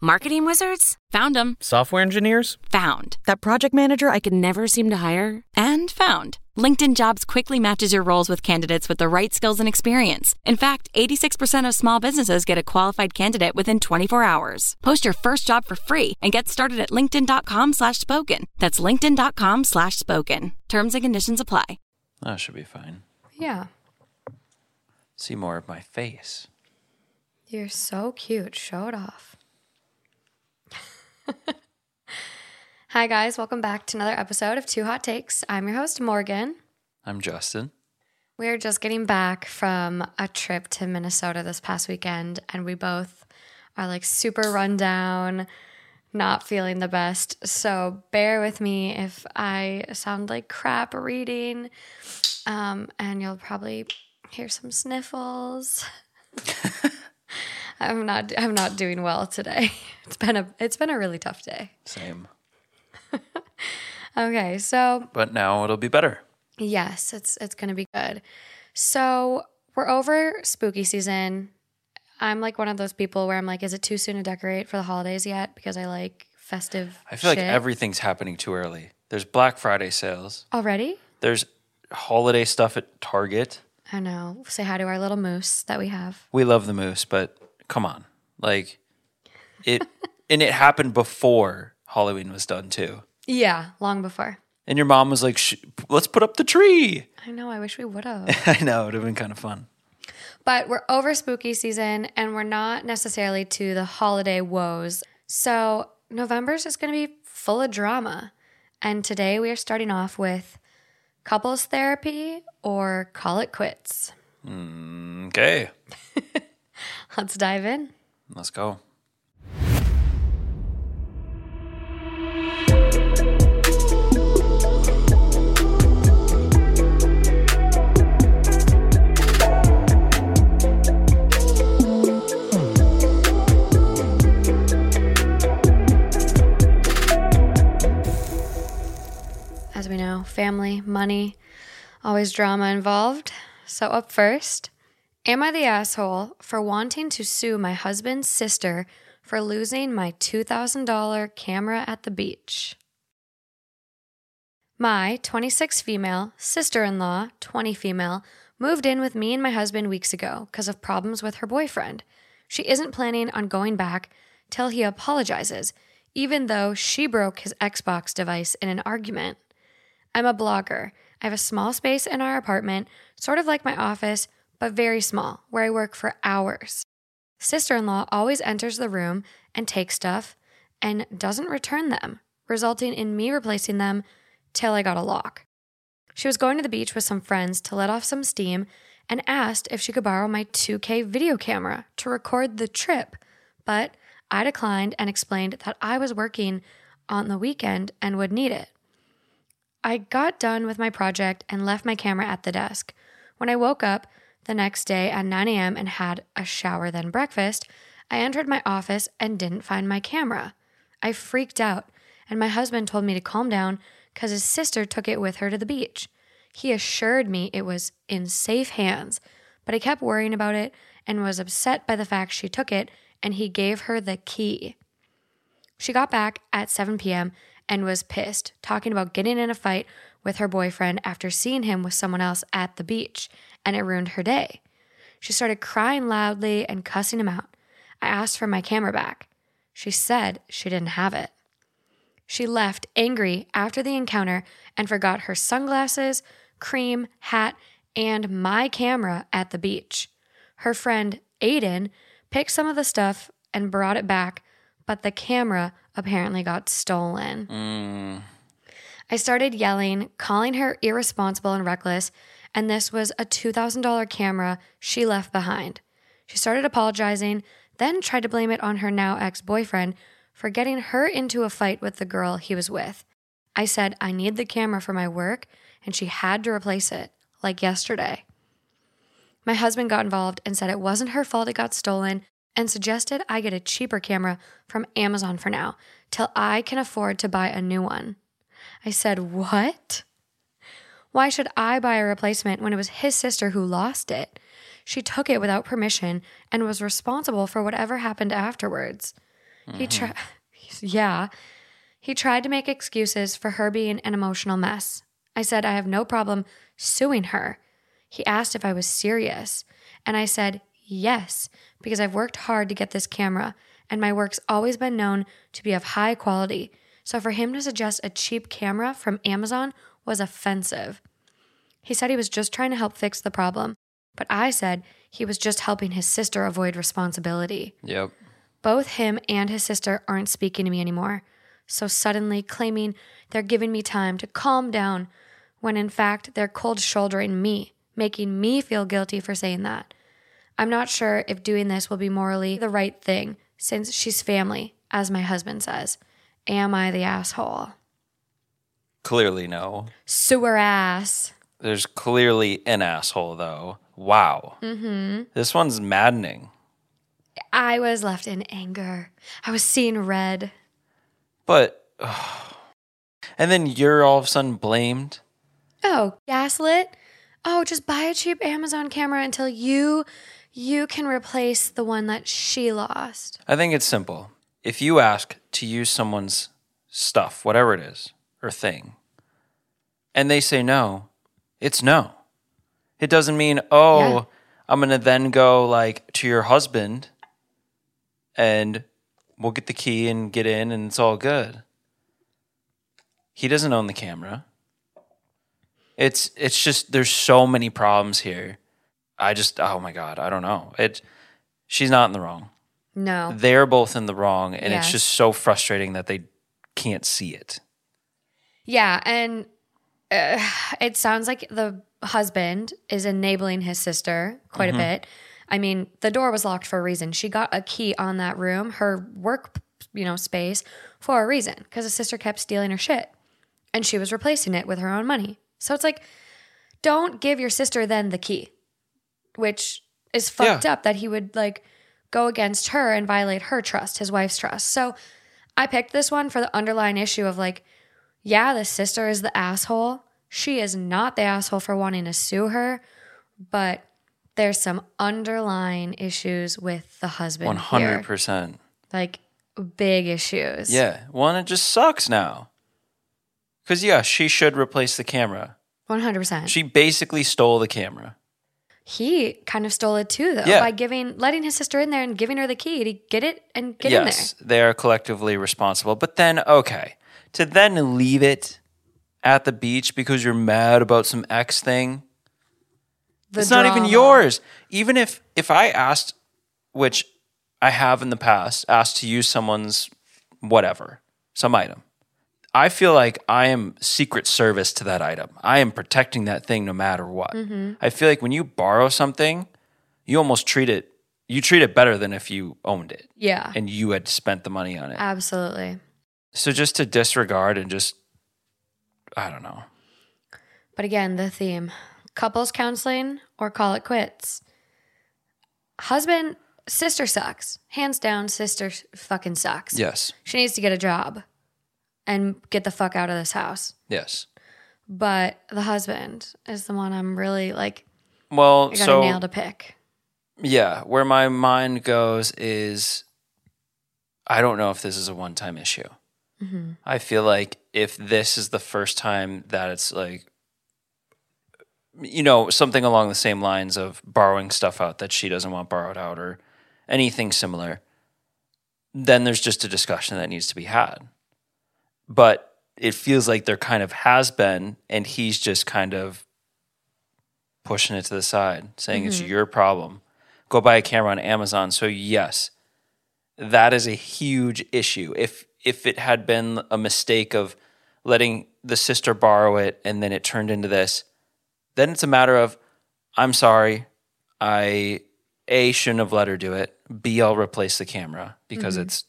Marketing wizards? Found them. Software engineers? Found. That project manager I could never seem to hire? And found. LinkedIn Jobs quickly matches your roles with candidates with the right skills and experience. In fact, 86% of small businesses get a qualified candidate within 24 hours. Post your first job for free and get started at linkedin.com slash spoken. That's linkedin.com slash spoken. Terms and conditions apply. That should be fine. Yeah. See more of my face. You're so cute. Show it off. Hi, guys. Welcome back to another episode of Two Hot Takes. I'm your host, Morgan. I'm Justin. We're just getting back from a trip to Minnesota this past weekend, and we both are like super run down, not feeling the best. So bear with me if I sound like crap reading, um, and you'll probably hear some sniffles. I'm not. I'm not doing well today. It's been a. It's been a really tough day. Same. Okay, so But now it'll be better. Yes, it's it's gonna be good. So we're over spooky season. I'm like one of those people where I'm like, is it too soon to decorate for the holidays yet? Because I like festive. I feel like everything's happening too early. There's Black Friday sales. already. There's holiday stuff at Target. I know. Say hi to our little moose that we have. We love the moose, but come on. Like it and it happened before Halloween was done too. Yeah, long before. And your mom was like, Sh- "Let's put up the tree." I know. I wish we would have. I know it'd have been kind of fun. but we're over spooky season, and we're not necessarily to the holiday woes. So November's just going to be full of drama. And today we are starting off with couples therapy or call it quits. Mm, okay, Let's dive in. let's go. As we know, family, money, always drama involved. So, up first, am I the asshole for wanting to sue my husband's sister for losing my $2,000 camera at the beach? My 26 female sister in law, 20 female, moved in with me and my husband weeks ago because of problems with her boyfriend. She isn't planning on going back till he apologizes, even though she broke his Xbox device in an argument. I'm a blogger. I have a small space in our apartment, sort of like my office, but very small, where I work for hours. Sister in law always enters the room and takes stuff and doesn't return them, resulting in me replacing them till I got a lock. She was going to the beach with some friends to let off some steam and asked if she could borrow my 2K video camera to record the trip, but I declined and explained that I was working on the weekend and would need it. I got done with my project and left my camera at the desk. When I woke up the next day at 9 a.m. and had a shower, then breakfast, I entered my office and didn't find my camera. I freaked out, and my husband told me to calm down because his sister took it with her to the beach. He assured me it was in safe hands, but I kept worrying about it and was upset by the fact she took it and he gave her the key. She got back at 7 p.m. and was pissed, talking about getting in a fight with her boyfriend after seeing him with someone else at the beach, and it ruined her day. She started crying loudly and cussing him out. I asked for my camera back. She said she didn't have it. She left angry after the encounter and forgot her sunglasses, cream, hat, and my camera at the beach. Her friend, Aiden, picked some of the stuff and brought it back, but the camera apparently got stolen. Mm, I started yelling, calling her irresponsible and reckless, and this was a $2,000 camera she left behind. She started apologizing, then tried to blame it on her now ex boyfriend for getting her into a fight with the girl he was with. I said, I need the camera for my work, and she had to replace it, like yesterday. My husband got involved and said it wasn't her fault it got stolen and suggested I get a cheaper camera from Amazon for now till I can afford to buy a new one. I said, What? Why should I buy a replacement when it was his sister who lost it? She took it without permission and was responsible for whatever happened afterwards. He tried, mm-hmm. yeah. He tried to make excuses for her being an emotional mess. I said I have no problem suing her. He asked if I was serious, and I said yes, because I've worked hard to get this camera, and my work's always been known to be of high quality. So for him to suggest a cheap camera from Amazon was offensive. He said he was just trying to help fix the problem, but I said he was just helping his sister avoid responsibility. Yep. Both him and his sister aren't speaking to me anymore. So suddenly claiming they're giving me time to calm down when in fact they're cold shouldering me, making me feel guilty for saying that. I'm not sure if doing this will be morally the right thing since she's family, as my husband says. Am I the asshole? Clearly, no. Sewer ass. There's clearly an asshole, though. Wow. Mm-hmm. This one's maddening. I was left in anger. I was seeing red. But, and then you're all of a sudden blamed. Oh, gaslit? Oh, just buy a cheap Amazon camera until you you can replace the one that she lost. I think it's simple. If you ask to use someone's stuff, whatever it is, or thing, and they say no, it's no. It doesn't mean, oh, Yeah. I'm going to then go like to your husband and we'll get the key and get in and it's all good. He doesn't own the camera. It's it's just there's so many problems here. I just oh my god, I don't know. It she's not in the wrong. No. They're both in the wrong and it's just so frustrating that they can't see it. Yeah, and uh, it sounds like the husband is enabling his sister quite Mm-hmm. a bit. I mean, the door was locked for a reason. She got a key on that room, her work, you know, space for a reason because the sister kept stealing her shit and she was replacing it with her own money. So it's like don't give your sister then the key, which is fucked Yeah. up that he would like go against her and violate her trust, his wife's trust. So I picked this one for the underlying issue of like, yeah, the sister is the asshole. She is not the asshole for wanting to sue her, but there's some underlying issues with the husband. Hundred percent. Like big issues. Yeah. One, it just sucks now. Cause yeah, she should replace the camera. 100%. She basically stole the camera. he kind of stole it too, though, Yeah. by giving, letting his sister in there and giving her the key to get it and get yes, in there. yes, they are collectively responsible. But then, okay, to then leave it at the beach because you're mad about some X thing, in. The it's not even yours. Even if if I asked, which I have in the past, asked to use someone's whatever, some item. I feel like I am secret service to that item. I am protecting that thing no matter what. Mm-hmm. I feel like when you borrow something, you almost treat it you treat it better than if you owned it Yeah, and you had spent the money on it. absolutely. So just to disregard and just I don't know. But again, the theme couples counseling or call it quits. Husband, sister sucks. Hands down, sister fucking sucks. Yes. She needs to get a job and get the fuck out of this house. Yes. But the husband is the one I'm really like, Well, I got so a nail to pick. yeah, where my mind goes is I don't know if this is a one-time issue. Mm-hmm. I feel like if this is the first time that it's like you know, something along the same lines of borrowing stuff out that she doesn't want borrowed out or anything similar, then there's just a discussion that needs to be had. But it feels like there kind of has been, and he's just kind of pushing it to the side, saying it's your problem. Go buy a camera on Amazon. So yes, that is a huge issue. If if it had been a mistake of letting the sister borrow it and then it turned into this, then it's a matter of I'm sorry. I A shouldn't have let her do it. B I'll replace the camera because mm-hmm. it's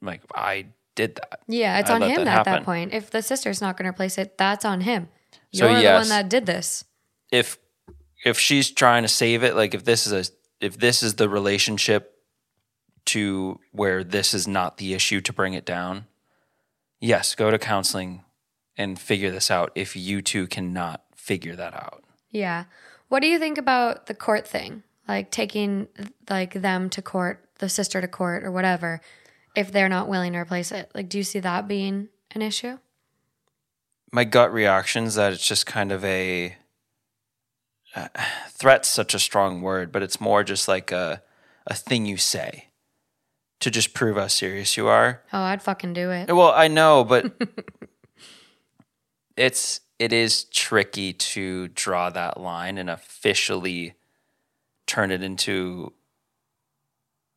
like I did that. Yeah, it's I on him that at that point. If the sister's not going to replace it, that's on him. You're the yes. one that did this. if if she's trying to save it, like if this is a if this is the relationship to where this is not the issue to bring it down, yes, go to counseling and figure this out if you two cannot figure that out. Yeah. What do you think about the court thing? Like taking like them to court, the sister to court or whatever, if they're not willing to replace it. Like do you see that being an issue? My gut reaction is that it's just kind of a uh, threat's such a strong word, but it's more just like a a thing you say to just prove how serious you are. Oh, I'd fucking do it. Well, I know, but it's it is tricky to draw that line and officially turn it into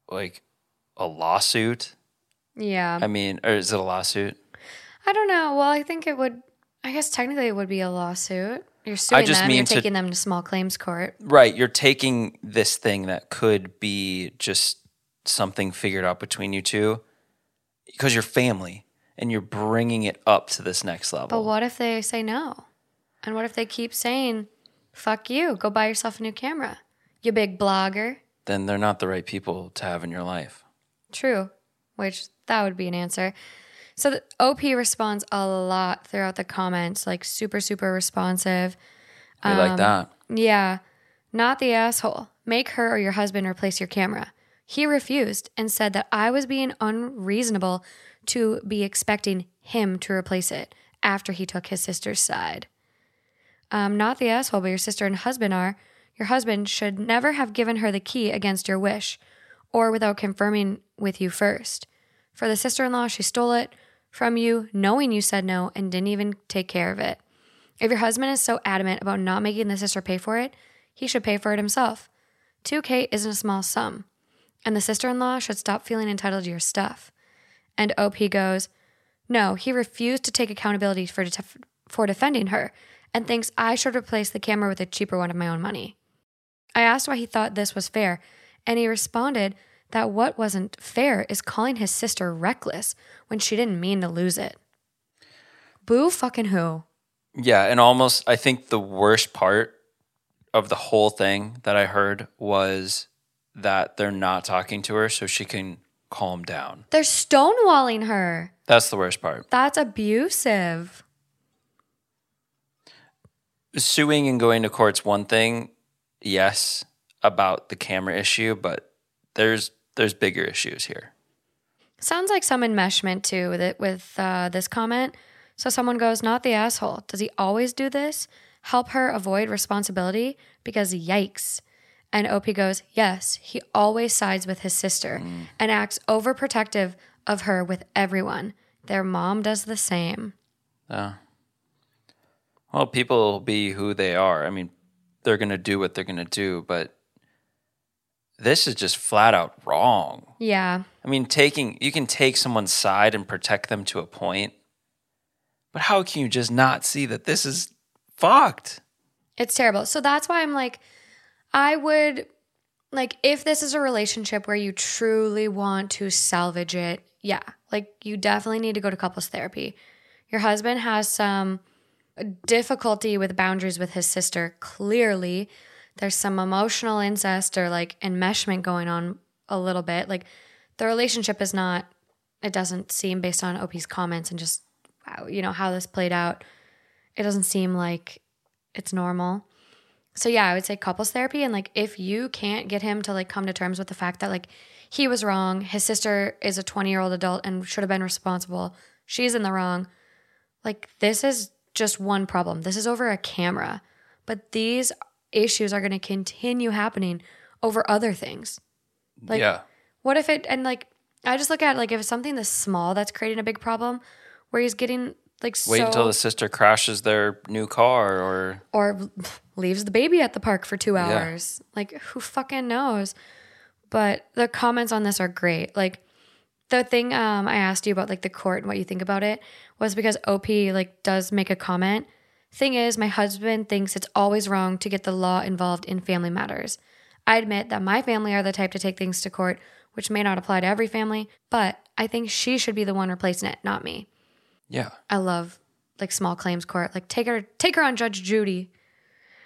like a lawsuit. Yeah. I mean, or is it a lawsuit? I don't know. Well, I think it would I guess technically it would be a lawsuit. You're suing them, you're to- taking them to small claims court. Right, you're taking this thing that could be just something figured out between you two because you're family and you're bringing it up to this next level. But what if they say no? And what if they keep saying, fuck you, go buy yourself a new camera? You big blogger. then they're not the right people to have in your life. True, which that would be an answer. So the OP responds a lot throughout the comments, like super, super responsive. We Um, like that. Yeah, not the asshole. Make her or your husband replace your camera. He refused and said that I was being unreasonable to be expecting him to replace it after he took his sister's side. Um, not the asshole, but your sister and husband are. Your husband should never have given her the key against your wish or without confirming with you first. For the sister in law, she stole it from you, knowing you said no and didn't even take care of it. If your husband is so adamant about not making the sister pay for it, he should pay for it himself. 2K isn't a small sum, and the sister in law should stop feeling entitled to your stuff. And OP goes, No, he refused to take accountability for, for defending her and thinks I should replace the camera with a cheaper one of my own money. I asked why he thought this was fair, and he responded that what wasn't fair is calling his sister reckless when she didn't mean to lose it. Boo fucking who? Yeah, and almost I think the worst part of the whole thing that I heard was that they're not talking to her so she can calm down. They're stonewalling her. That's the worst part. That's abusive. Suing and going to court's one thing, yes, about the camera issue, but there's there's bigger issues here. Sounds like some enmeshment too with it with uh, this comment. So someone goes, "Not the asshole. Does he always do this? Help her avoid responsibility because yikes." And OP goes, "Yes, he always sides with his sister and acts overprotective of her with everyone. Their mom does the same." Yeah. Well, people will be who they are. I mean, they're going to do what they're going to do, but this is just flat out wrong. Yeah. I mean, taking you can take someone's side and protect them to a point, but how can you just not see that this is fucked? It's terrible. So that's why I'm like, I would like if this is a relationship where you truly want to salvage it, yeah, like you definitely need to go to couples therapy. Your husband has some difficulty with boundaries with his sister. Clearly, there's some emotional incest or like enmeshment going on a little bit. Like the relationship is not, it doesn't seem based on OP's comments and just, you know, how this played out. It doesn't seem like it's normal. So yeah, I would say couples therapy and like if you can't get him to like come to terms with the fact that like he was wrong, his sister is a 20-year-old adult and should have been responsible. She's in the wrong. Like this is just one problem. This is over a camera. But these issues are going to continue happening over other things. Like yeah. what if it and like I just look at it like if it's something this small that's creating a big problem where he's getting like Wait so until the sister crashes their new car or or leaves the baby at the park for two hours. Like, who fucking knows? But the comments on this are great. Like, the thing um, I asked you about, like the court and what you think about it, was because OP like does make a comment. Thing is, my husband thinks it's always wrong to get the law involved in family matters. I admit that my family are the type to take things to court, which may not apply to every family, but I think she should be the one replacing it, not me. Yeah. I love like small claims court. Like take her take her on Judge Judy.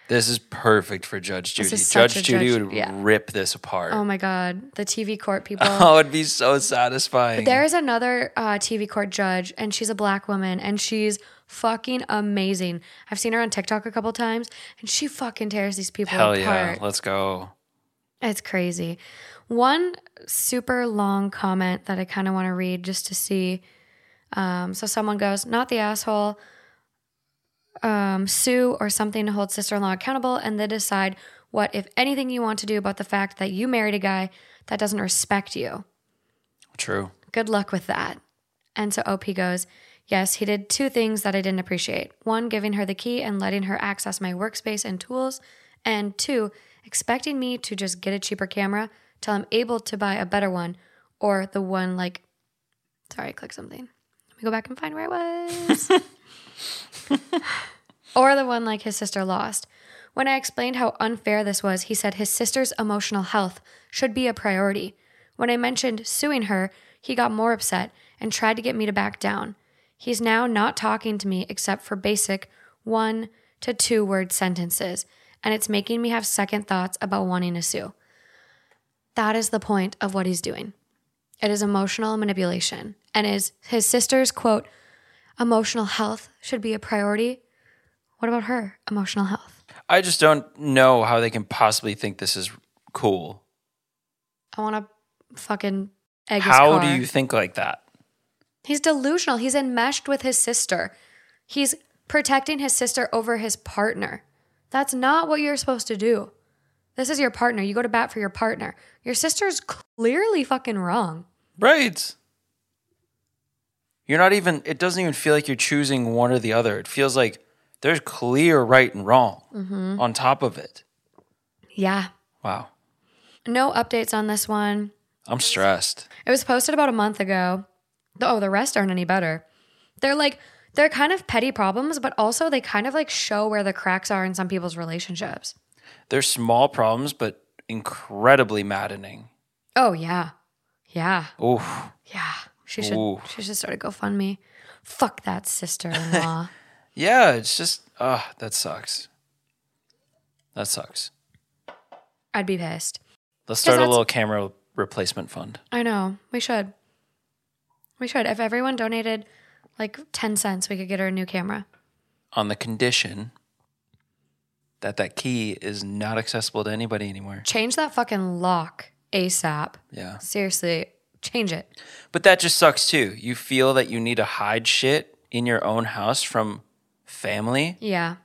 This is perfect for Judge Judy. Judge Judy judge- would yeah. rip this apart. Oh my god, the TV court people. Oh, it'd be so satisfying. There is another uh, TV court judge, and she's a black woman, and she's fucking amazing. I've seen her on TikTok a couple times and she fucking tears these people Hell apart. yeah. Let's go. It's crazy. One super long comment that I kind of want to read just to see. Um, so someone goes, not the asshole, um, sue or something to hold sister in law accountable, and then decide what, if anything, you want to do about the fact that you married a guy that doesn't respect you. True. Good luck with that. And so OP goes, Yes, he did two things that I didn't appreciate. One, giving her the key and letting her access my workspace and tools. And two, expecting me to just get a cheaper camera till I'm able to buy a better one or the one like, sorry, I clicked something. Let me go back and find where I was. or the one like his sister lost. When I explained how unfair this was, he said his sister's emotional health should be a priority. When I mentioned suing her, he got more upset and tried to get me to back down. He's now not talking to me except for basic one to two word sentences, and it's making me have second thoughts about wanting to sue. That is the point of what he's doing. It is emotional manipulation, and is his sister's quote, emotional health should be a priority. What about her emotional health? I just don't know how they can possibly think this is cool. I want to fucking egg his How car. do you think like that? He's delusional. He's enmeshed with his sister. He's protecting his sister over his partner. That's not what you're supposed to do. This is your partner. You go to bat for your partner. Your sister's clearly fucking wrong. Right. You're not even, it doesn't even feel like you're choosing one or the other. It feels like there's clear right and wrong Mm-hmm. on top of it. Yeah. Wow. No updates on this one. I'm stressed. It was posted about a month ago. Oh, the rest aren't any better. They're like, they're kind of petty problems, but also they kind of like show where the cracks are in some people's relationships. They're small problems, but incredibly maddening. Oh, yeah. Yeah. Oof. Yeah. She should, Ooh. she should start a GoFundMe. Fuck that sister in law. Yeah, it's just, ah, that sucks. That sucks. I'd be pissed. Let's start a little camera replacement fund. I know. We should. We should. If everyone donated like 10 cents, we could get her a new camera. on the condition that that key is not accessible to anybody anymore. Change that fucking lock ASAP. Yeah. Seriously, change it. But that just sucks too. You feel that you need to hide shit in your own house from family. Yeah.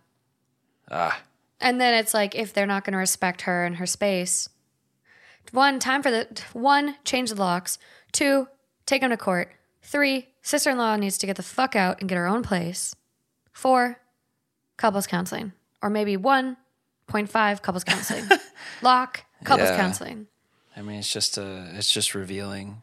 Ah, And then it's like if they're not going to respect her and her space. One, time for the one, change the locks. Two, take them to court. Three, sister in law needs to get the fuck out and get her own place. Four, couples counseling. Or maybe 1.5 couples counseling. Lock, couples Yeah. counseling. I mean, it's just uh it's just revealing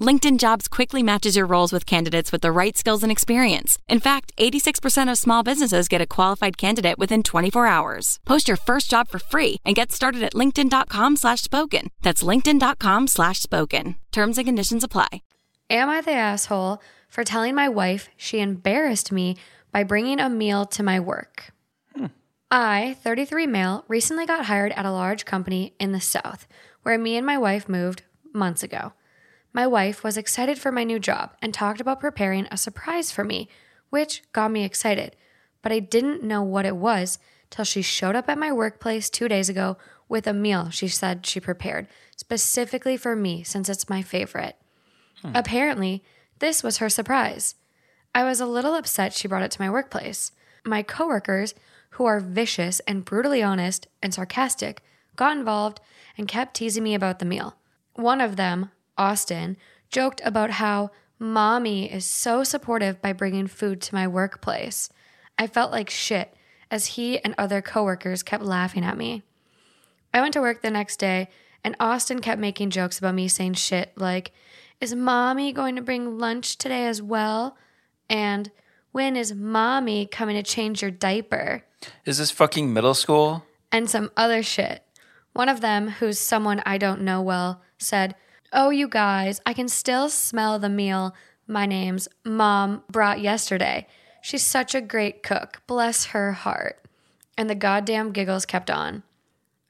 LinkedIn Jobs quickly matches your roles with candidates with the right skills and experience. In fact, 86% of small businesses get a qualified candidate within 24 hours. Post your first job for free and get started at linkedin.com slash spoken. That's linkedin.com slash spoken. Terms and conditions apply. Am I the asshole for telling my wife she embarrassed me by bringing a meal to my work? I, 33 male, recently got hired at a large company in the South where me and my wife moved months ago. My wife was excited for my new job and talked about preparing a surprise for me, which got me excited, but I didn't know what it was till she showed up at my workplace two days ago with a meal she said she prepared specifically for me since it's my favorite. Hmm. Apparently, this was her surprise. I was a little upset she brought it to my workplace. My coworkers, who are vicious and brutally honest and sarcastic, got involved and kept teasing me about the meal. One of them, Austin, joked about how mommy is so supportive by bringing food to my workplace. I felt like shit as he and other coworkers kept laughing at me. I went to work the next day, and Austin kept making jokes about me saying shit like, Is mommy going to bring lunch today as well? And when is mommy coming to change your diaper? Is this fucking middle school? And some other shit. One of them, who's someone I don't know well, said, Oh, you guys, I can still smell the meal my name's mom brought yesterday. She's such a great cook. Bless her heart. And the goddamn giggles kept on.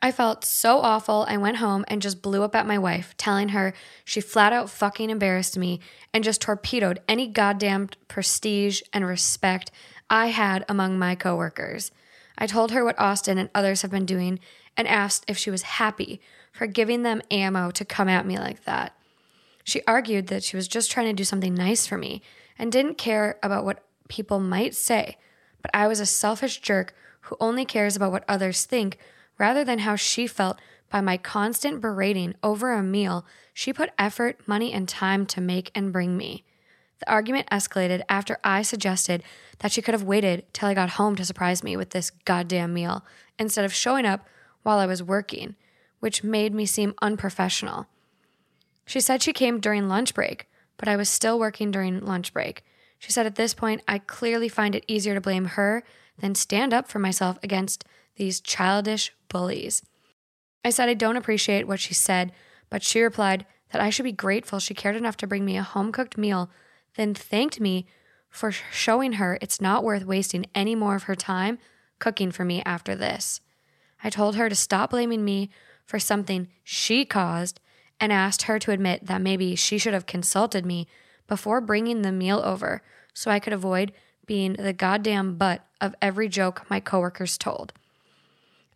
I felt so awful. I went home and just blew up at my wife, telling her she flat out fucking embarrassed me and just torpedoed any goddamn prestige and respect I had among my coworkers. I told her what Austin and others have been doing and asked if she was happy for giving them ammo to come at me like that. She argued that she was just trying to do something nice for me and didn't care about what people might say, but I was a selfish jerk who only cares about what others think rather than how she felt by my constant berating over a meal she put effort, money, and time to make and bring me. The argument escalated after I suggested that she could have waited till I got home to surprise me with this goddamn meal instead of showing up while I was working, which made me seem unprofessional. She said she came during lunch break, but I was still working during lunch break. She said at this point, I clearly find it easier to blame her than stand up for myself against these childish bullies. I said I don't appreciate what she said, but she replied that I should be grateful she cared enough to bring me a home cooked meal, then thanked me for showing her it's not worth wasting any more of her time cooking for me after this. I told her to stop blaming me for something she caused and asked her to admit that maybe she should have consulted me before bringing the meal over so I could avoid being the goddamn butt of every joke my coworkers told.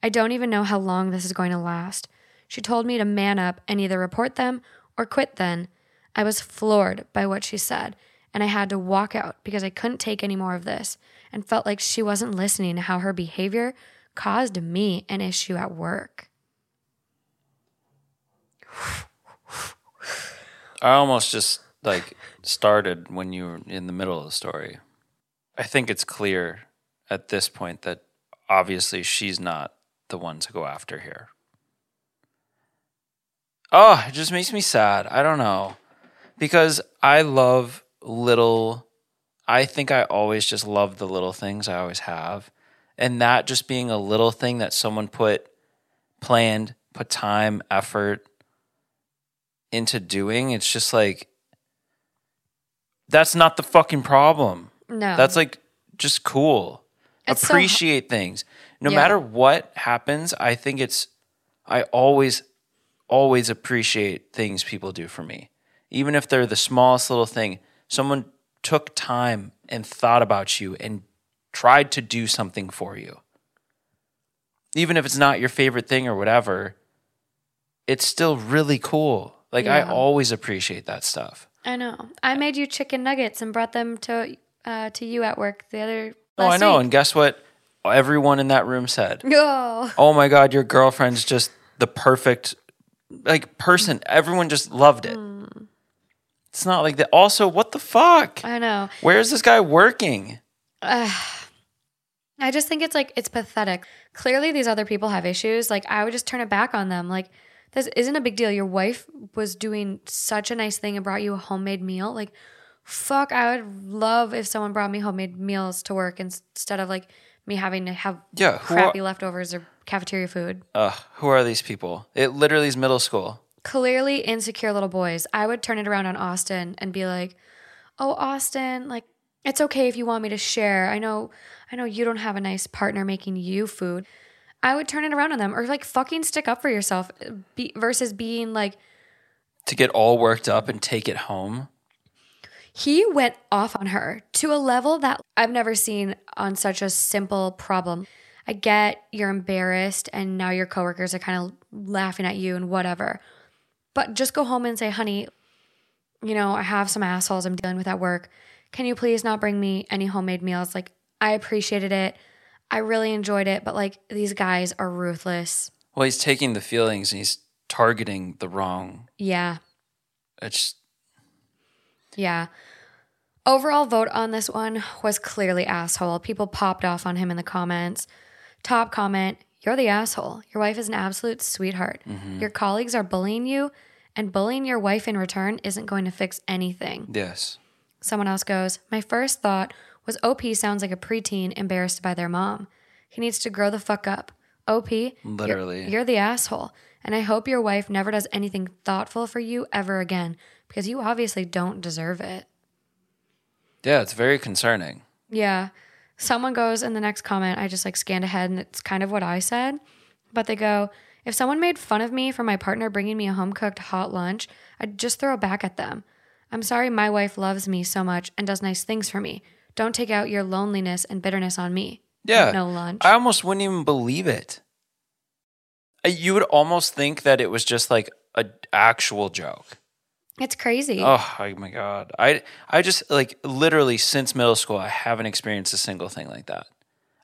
I don't even know how long this is going to last. She told me to man up and either report them or quit then. I was floored by what she said, and I had to walk out because I couldn't take any more of this and felt like she wasn't listening to how her behavior caused me an issue at work. I almost just like started when you were in the middle of the story. I think it's clear at this point that obviously she's not the one to go after here. Oh, it just makes me sad. I don't know. Because I love little I think I always just love the little things I always have. And that just being a little thing that someone put planned, put time, effort into doing, it's just like that's not the fucking problem. No. That's like just cool. It's so- Appreciate things. No Yeah. matter what happens, I think it's I always always appreciate things people do for me. Even if they're the smallest little thing. Someone took time and thought about you and tried to do something for you. Even if it's not your favorite thing or whatever, it's still really cool. Like I always appreciate that stuff. I know. I made you chicken nuggets and brought them to uh, to you at work the other. Oh, I know. week. And guess what? Everyone in that room said, Oh, "Oh my god, your girlfriend's just the perfect like person." Everyone just loved it. It's not like that. Also, what the fuck? I know. Where is this guy working? I just think it's like it's pathetic. Clearly, these other people have issues. Like I would just turn it back on them. Like this isn't a big deal. Your wife was doing such a nice thing and brought you a homemade meal. Like, fuck, I would love if someone brought me homemade meals to work instead of like me having to have Yeah, crappy are- leftovers or cafeteria food. Ugh, who are these people? It literally is middle school. clearly insecure little boys, I would turn it around on Austin and be like, "Oh, Austin, like it's okay if you want me to share. I know I know you don't have a nice partner making you food." I would turn it around on them or like fucking stick up for yourself be, versus being like To get all worked up and take it home. he went off on her to a level that I've never seen on such a simple problem. I get you're embarrassed and now your coworkers are kind of laughing at you and whatever. But just go home and say, honey, you know, I have some assholes I'm dealing with at work. Can you please not bring me any homemade meals? Like, I appreciated it. I really enjoyed it, but like, these guys are ruthless. Well, he's taking the feelings and he's targeting the wrong. Yeah. It's Yeah. Overall vote on this one was clearly asshole. People popped off on him in the comments. Top comment, you're the asshole. Your wife is an absolute sweetheart. Mm-hmm. Your colleagues are bullying you, and bullying your wife in return isn't going to fix anything. yes. Someone else goes, My first thought was OP sounds like a preteen embarrassed by their mom. He needs to grow the fuck up. OP, you're- Literally. you're the asshole. And I hope your wife never does anything thoughtful for you ever again because you obviously don't deserve it. Yeah, it's very concerning. Yeah. Someone goes in the next comment, I just like scanned ahead and it's kind of what I said. But they go, if someone made fun of me for my partner bringing me a home cooked hot lunch, I'd just throw back at them. I'm sorry my wife loves me so much and does nice things for me. Don't take out your loneliness and bitterness on me. Yeah. No lunch. I almost wouldn't even believe it. You would almost think that it was just like a actual joke. It's crazy. Oh, oh my god. I I just like literally since middle school I haven't experienced a single thing like that.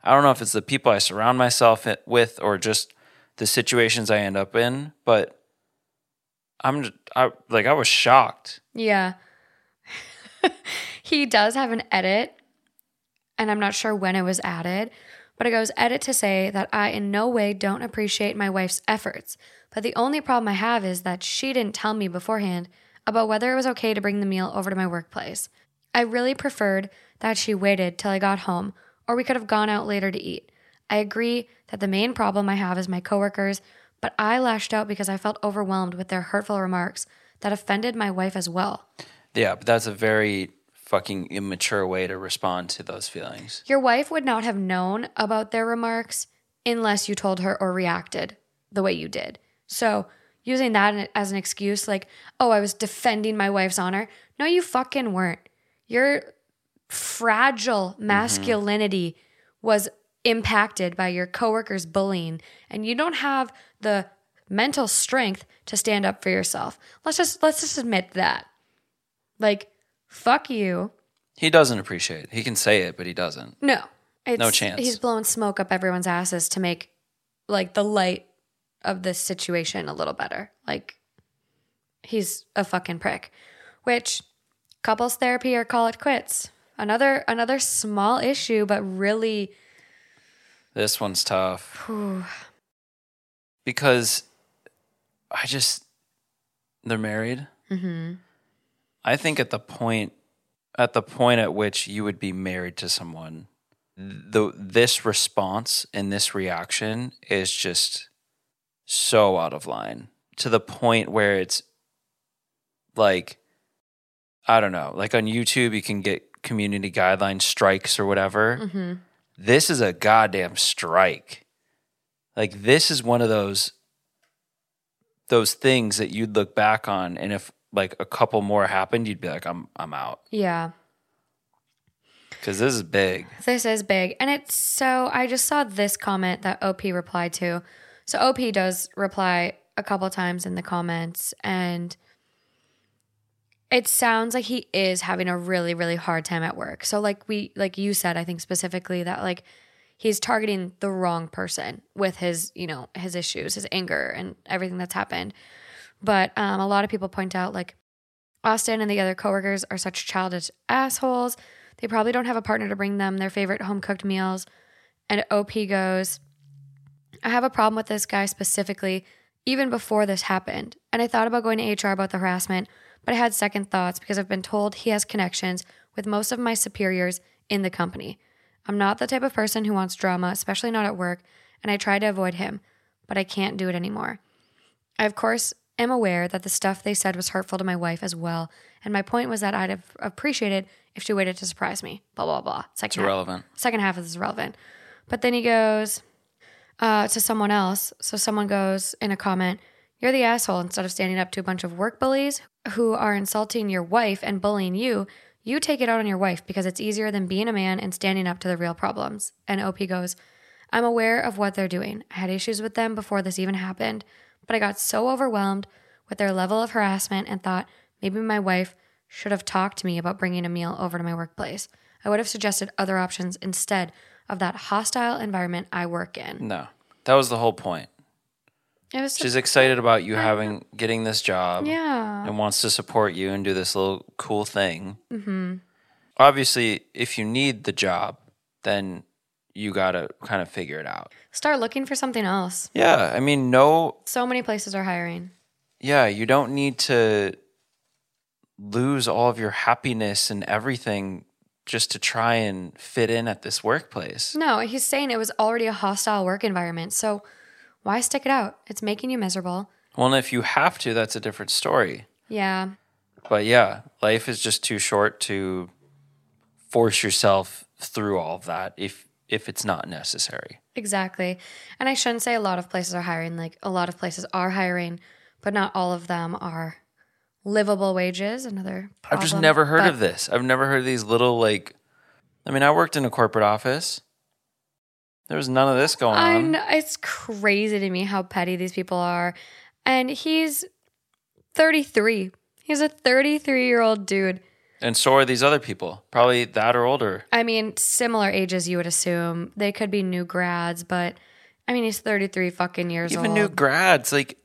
I don't know if it's the people I surround myself with or just the situations I end up in, but I'm j- I like I was shocked. Yeah. he does have an edit, and I'm not sure when it was added, but it goes edit to say that I in no way don't appreciate my wife's efforts. But the only problem I have is that she didn't tell me beforehand about whether it was okay to bring the meal over to my workplace. I really preferred that she waited till I got home, or we could have gone out later to eat. I agree that the main problem I have is my coworkers, but I lashed out because I felt overwhelmed with their hurtful remarks that offended my wife as well. Yeah, but that's a very fucking immature way to respond to those feelings. Your wife would not have known about their remarks unless you told her or reacted the way you did. So, using that as an excuse, like, oh, I was defending my wife's honor. No, you fucking weren't. Your fragile mm-hmm. masculinity was impacted by your coworkers' bullying, and you don't have the mental strength to stand up for yourself. Let's just let's just admit that. Like, fuck you. He doesn't appreciate it. He can say it, but he doesn't. No. It's, No chance. He's blowing smoke up everyone's asses to make like the light of this situation a little better. Like he's a fucking prick. Which couples therapy or call it quits. Another another small issue, but really This one's tough. because I just they're married. Mm-hmm. I think at the point at the point at which you would be married to someone, the this response and this reaction is just so out of line to the point where it's like I don't know, like on YouTube you can get community guideline strikes or whatever. Mm-hmm. This is a goddamn strike. Like this is one of those those things that you'd look back on and if like a couple more happened, you'd be like I'm I'm out yeah. cuz this is big. This is big. And it's so I just saw this comment that OP replied to. So OP does reply a couple times in the comments and it sounds like he is having a really really hard time at work. So like we like you said I think specifically that like he's targeting the wrong person with his, you know, his issues, his anger and everything that's happened. But um, a lot of people point out like Austin and the other coworkers are such childish assholes. They probably don't have a partner to bring them their favorite home cooked meals. And OP goes, I have a problem with this guy specifically, even before this happened. And I thought about going to HR about the harassment, but I had second thoughts because I've been told he has connections with most of my superiors in the company. I'm not the type of person who wants drama, especially not at work, and I try to avoid him, but I can't do it anymore. I, of course, am aware that the stuff they said was hurtful to my wife as well, and my point was that I'd have appreciated if she waited to surprise me. Blah blah blah. Second It's half- irrelevant. Second half is irrelevant. But then he goes uh, to someone else. So someone goes in a comment, "You're the asshole." Instead of standing up to a bunch of work bullies who are insulting your wife and bullying you, you take it out on your wife because it's easier than being a man and standing up to the real problems. And OP goes, I'm aware of what they're doing. I had issues with them before this even happened, but I got so overwhelmed with their level of harassment and thought maybe my wife should have talked to me about bringing a meal over to my workplace. I would have suggested other options instead of that hostile environment I work in. No. That was the whole point. It was She's excited about you having getting this job. yeah. and wants to support you and do this little cool thing. Mm-hmm. Obviously, if you need the job, then you got to kind of figure it out. Start looking for something else. Yeah, I mean, no, So many places are hiring. yeah, you don't need to lose all of your happiness and everything just to try and fit in at this workplace. No, he's saying it was already a hostile work environment. So why stick it out? It's making you miserable. Well, and if you have to, that's a different story. Yeah. But yeah, life is just too short to force yourself through all of that if if it's not necessary. Exactly. And I shouldn't say a lot of places are hiring. Like a lot of places are hiring, but not all of them are livable wages. Another I've just never heard But of this. I've never heard of these little like I mean, I worked in a corporate office. There was none of this going I on. know, it's crazy to me how petty these people are. And he's 33. He's a 33 year old dude. And so are these other people. Probably that or older. I mean, similar ages, you would assume. They could be new grads, but I mean, he's 33 fucking years Even old. Even new grads. Like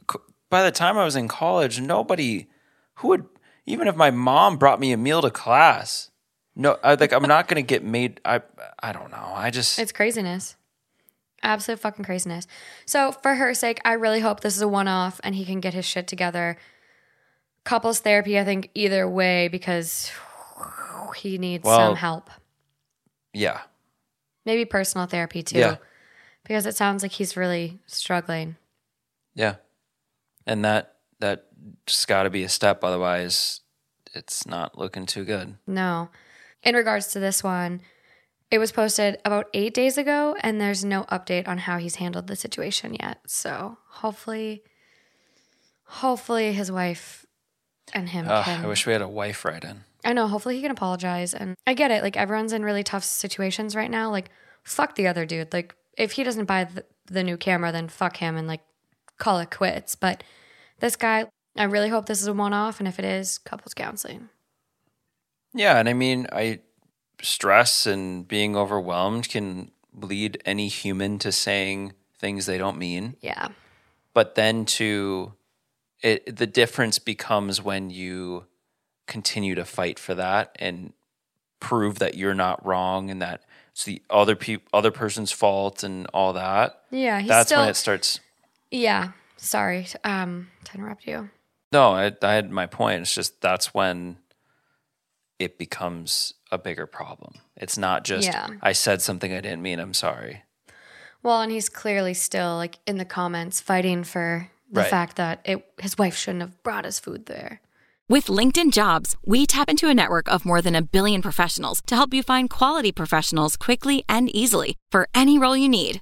by the time I was in college, nobody who would even if my mom brought me a meal to class. No, I like I'm not going to get made I I don't know. I just It's craziness. Absolute fucking craziness. So, for her sake, I really hope this is a one off and he can get his shit together. Couples therapy, I think, either way, because he needs Well- some help. yeah. Maybe personal therapy too, Yeah. because it sounds like he's really struggling. Yeah. And that that just got to be a step otherwise it's not looking too good. No. In regards to this one, it was posted about eight days ago, and there's no update on how he's handled the situation yet. So hopefully, hopefully his wife and him Ugh. I wish we had a wife right in. I know. Hopefully he can apologize. And I get it. Like everyone's in really tough situations right now. Like fuck the other dude. Like if he doesn't buy the, the new camera, then fuck him and like call it quits. But this guy, I really hope this is a one off. And if it is, couples counseling. Yeah, and I mean, I stress and being overwhelmed can lead any human to saying things they don't mean. Yeah. But then to it the difference becomes when you continue to fight for that and prove that you're not wrong and that it's the other peop other person's fault and all that. Yeah. He's That's still. when it starts yeah. Sorry um, to interrupt you. No, I, I had my point. It's just that's when it becomes a bigger problem. It's not just Yeah. I said something I didn't mean. I'm sorry. Well, and he's clearly still like in the comments fighting for the Right. fact that it his wife shouldn't have brought his food there. With LinkedIn Jobs, we tap into a network of more than a billion professionals to help you find quality professionals quickly and easily for any role you need.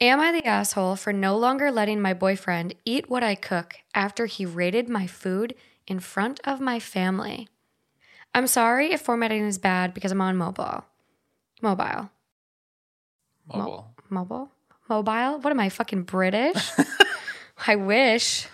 Am I the asshole for no longer letting my boyfriend eat what I cook after he rated my food in front of my family? I'm sorry if formatting is bad because I'm on mobile. Mobile. Mobile. Mobile? Mobile? What am I, fucking British? I wish.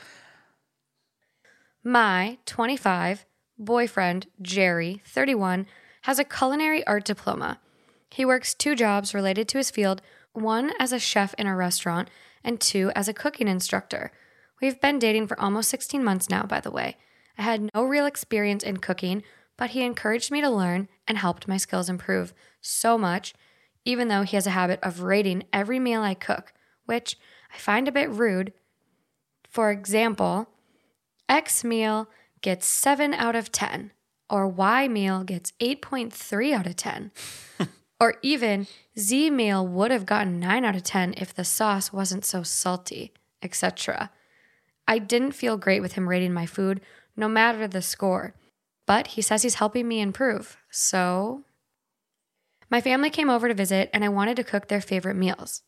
My 25 boyfriend, Jerry, 31, has a culinary art diploma. He works two jobs related to his field one as a chef in a restaurant, and two as a cooking instructor. We've been dating for almost 16 months now, by the way. I had no real experience in cooking, but he encouraged me to learn and helped my skills improve so much, even though he has a habit of rating every meal I cook, which I find a bit rude. For example, X meal gets 7 out of 10, or Y meal gets 8.3 out of 10. or even Z meal would have gotten 9 out of 10 if the sauce wasn't so salty, etc. I didn't feel great with him rating my food, no matter the score, but he says he's helping me improve. So, my family came over to visit and I wanted to cook their favorite meals.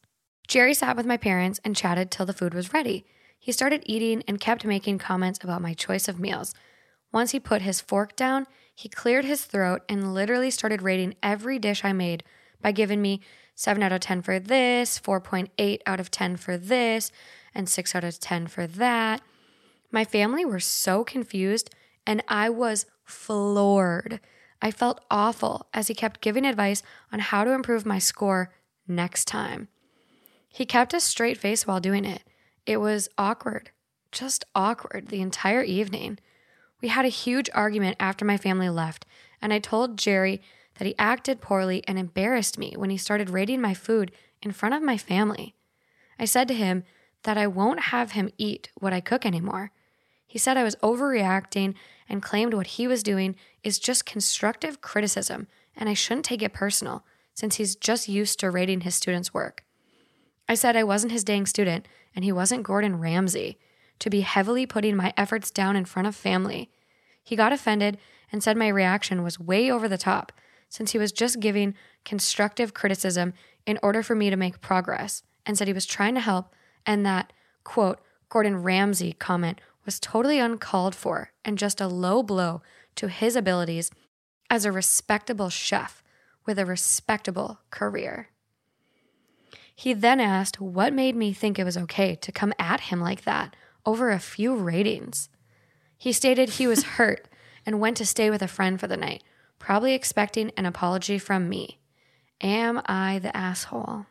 Jerry sat with my parents and chatted till the food was ready. He started eating and kept making comments about my choice of meals. Once he put his fork down, he cleared his throat and literally started rating every dish I made by giving me 7 out of 10 for this, 4.8 out of 10 for this, and 6 out of 10 for that. My family were so confused and I was floored. I felt awful as he kept giving advice on how to improve my score next time. He kept a straight face while doing it. It was awkward, just awkward the entire evening. We had a huge argument after my family left, and I told Jerry that he acted poorly and embarrassed me when he started rating my food in front of my family. I said to him that I won't have him eat what I cook anymore. He said I was overreacting and claimed what he was doing is just constructive criticism and I shouldn't take it personal since he's just used to rating his students' work. I said I wasn't his dang student and he wasn't Gordon Ramsay to be heavily putting my efforts down in front of family. He got offended and said my reaction was way over the top since he was just giving constructive criticism in order for me to make progress and said he was trying to help and that, quote, Gordon Ramsay comment was totally uncalled for and just a low blow to his abilities as a respectable chef with a respectable career. He then asked what made me think it was okay to come at him like that over a few ratings. He stated he was hurt and went to stay with a friend for the night, probably expecting an apology from me. Am I the asshole?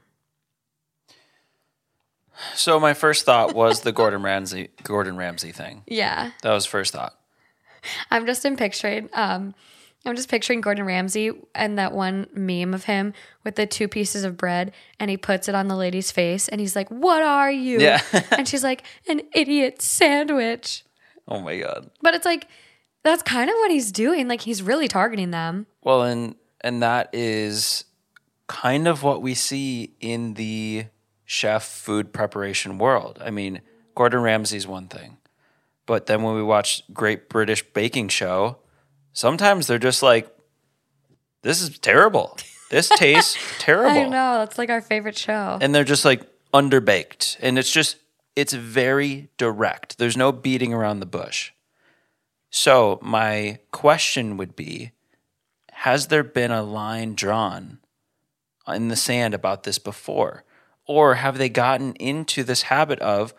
So my first thought was the Gordon Ramsay Gordon Ramsay thing. Yeah. That was first thought. I'm just in picturing um I'm just picturing Gordon Ramsay and that one meme of him with the two pieces of bread and he puts it on the lady's face and he's like, "What are you?" Yeah. and she's like, "An idiot sandwich." Oh my god. But it's like that's kind of what he's doing. Like he's really targeting them. Well, and and that is kind of what we see in the chef food preparation world. I mean, Gordon Ramsay's one thing. But then when we watch Great British Baking Show, sometimes they're just like this is terrible. This tastes terrible. I know that's like our favorite show. and they're just like underbaked and it's just it's very direct there's no beating around the bush so my question would be has there been a line drawn in the sand about this before or have they gotten into this habit of